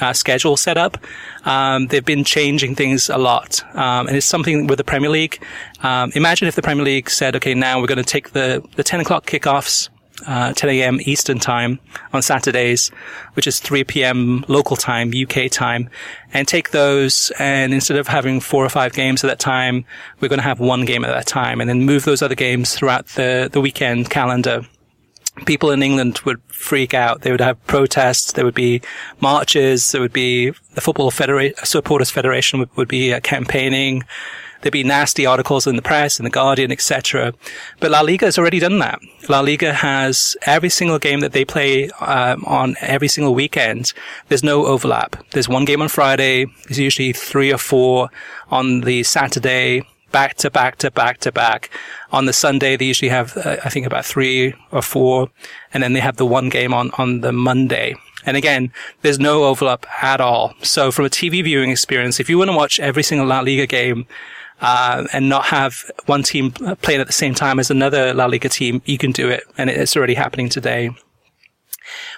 Speaker 1: uh, schedule set up, um, they've been changing things a lot, um, and it's something with the Premier League. Um, imagine if the Premier League said, "Okay, now we're going to take the the ten o'clock kickoffs uh, 10 a.m. Eastern time on Saturdays, which is 3 p.m. local time, UK time, and take those and instead of having four or five games at that time, we're going to have one game at that time and then move those other games throughout the, the weekend calendar. People in England would freak out. They would have protests. There would be marches. There would be the Football Supporters Federation would, would be uh, campaigning there'd be nasty articles in the press and the Guardian, etc. But La Liga has already done that. La Liga has every single game that they play um, on every single weekend. There's no overlap. There's one game on Friday. There's usually three or four on the Saturday back to back to back to back. On the Sunday, they usually have, uh, I think about three or four. And then they have the one game on, on the Monday. And again, there's no overlap at all. So from a TV viewing experience, if you want to watch every single La Liga game, uh, and not have one team playing at the same time as another La Liga team, you can do it. And it's already happening today.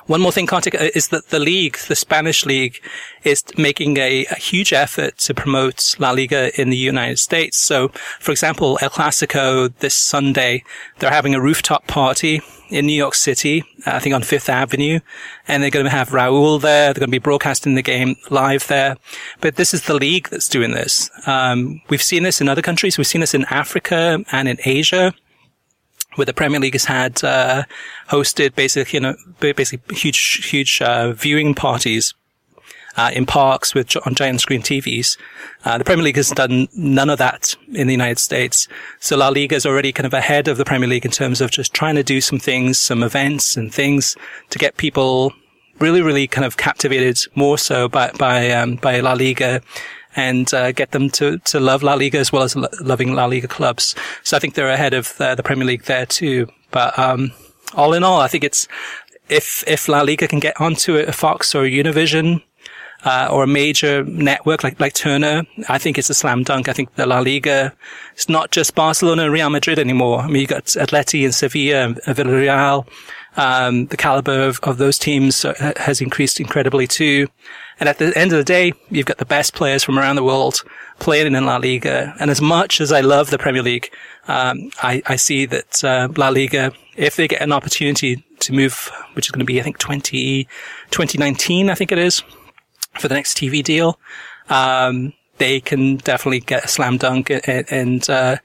Speaker 1: One more thing, Kartik, uh, is that the league, the Spanish league, is making a, a, huge effort to promote La Liga in the United States. So, for example, El Clasico this Sunday, they're having a rooftop party in New York City, I think on Fifth Avenue, and they're going to have Raul there. They're going to be broadcasting the game live there. But this is the league that's doing this. Um, we've seen this in other countries. We've seen this in Africa and in Asia where the Premier League has had uh, hosted basically, you know, basically huge, huge uh, viewing parties uh, in parks with on giant screen TVs. Uh, the Premier League has done none of that in the United States. So La Liga is already kind of ahead of the Premier League in terms of just trying to do some things, some events and things to get people really, really kind of captivated more so by by um, by La Liga and uh, get them to, to love La Liga as well as lo- loving La Liga clubs. So I think they're ahead of the, the Premier League there too. But um, all in all, I think it's if if La Liga can get onto a Fox or Univision. Uh, or a major network like, like Turner, I think it's a slam dunk. I think the La Liga, it's not just Barcelona and Real Madrid anymore. I mean, you've got Atleti and Sevilla and Villarreal. Um, the caliber of, of those teams uh, has increased incredibly too. And at the end of the day, you've got the best players from around the world playing in La Liga. And as much as I love the Premier League, um, I, I, see that uh, La Liga, if they get an opportunity to move, which is going to be, I think, 20, 2019, I think it is, for the next TV deal, um, they can definitely get a slam dunk and, and uh,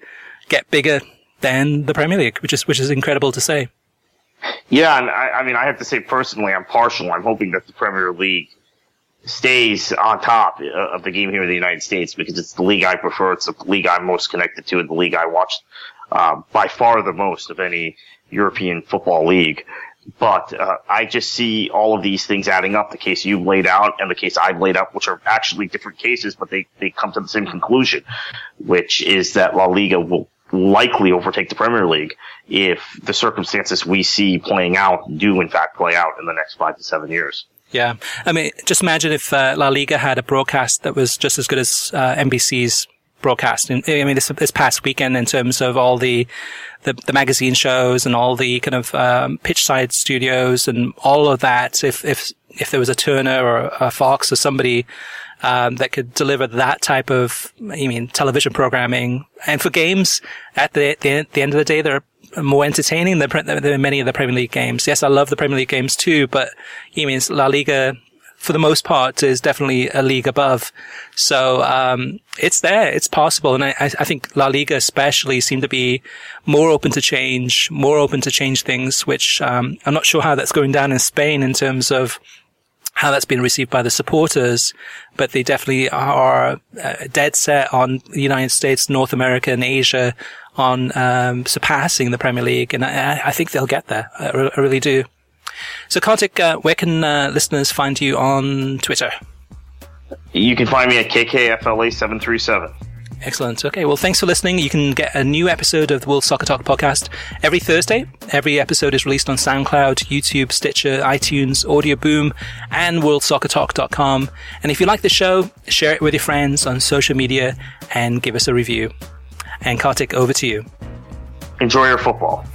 Speaker 1: get bigger than the Premier League, which is which is incredible to say.
Speaker 2: Yeah, and I, I mean, I have to say personally, I'm partial. I'm hoping that the Premier League stays on top of the game here in the United States because it's the league I prefer. It's the league I'm most connected to and the league I watch uh, by far the most of any European football league. But uh, I just see all of these things adding up. The case you've laid out and the case I've laid out, which are actually different cases, but they, they come to the same conclusion, which is that La Liga will likely overtake the Premier League if the circumstances we see playing out do in fact play out in the next five to seven years.
Speaker 1: Yeah. I mean, just imagine if uh, La Liga had a broadcast that was just as good as uh, NBC's broadcast. I mean, this, this past weekend in terms of all the, the, the magazine shows and all the kind of um, pitch side studios and all of that. If, if, if there was a Turner or a Fox or somebody um, that could deliver that type of, I mean, television programming. And for games, at the, the, the end of the day, they're more entertaining than, than many of the Premier League games. Yes, I love the Premier League games too, but I mean, La Liga, for the most part, is definitely a league above. So, um, it's there. It's possible. And I, I think La Liga especially seem to be more open to change, more open to change things, which, um, I'm not sure how that's going down in Spain in terms of, how that's been received by the supporters, but they definitely are uh, dead set on the United States, North America, and Asia on um, surpassing the Premier League, and I, I think they'll get there. I, I really do. So, Kartik, uh, where can uh, listeners find you on Twitter?
Speaker 2: You can find me at KKFLA737.
Speaker 1: Excellent. Okay. Well, thanks for listening. You can get a new episode of the World Soccer Talk podcast every Thursday. Every episode is released on SoundCloud, YouTube, Stitcher, iTunes, Audio Boom, and WorldSoccerTalk.com. And if you like the show, share it with your friends on social media and give us a review. And Kartik, over to you.
Speaker 2: Enjoy your football.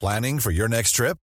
Speaker 3: Planning for your next trip?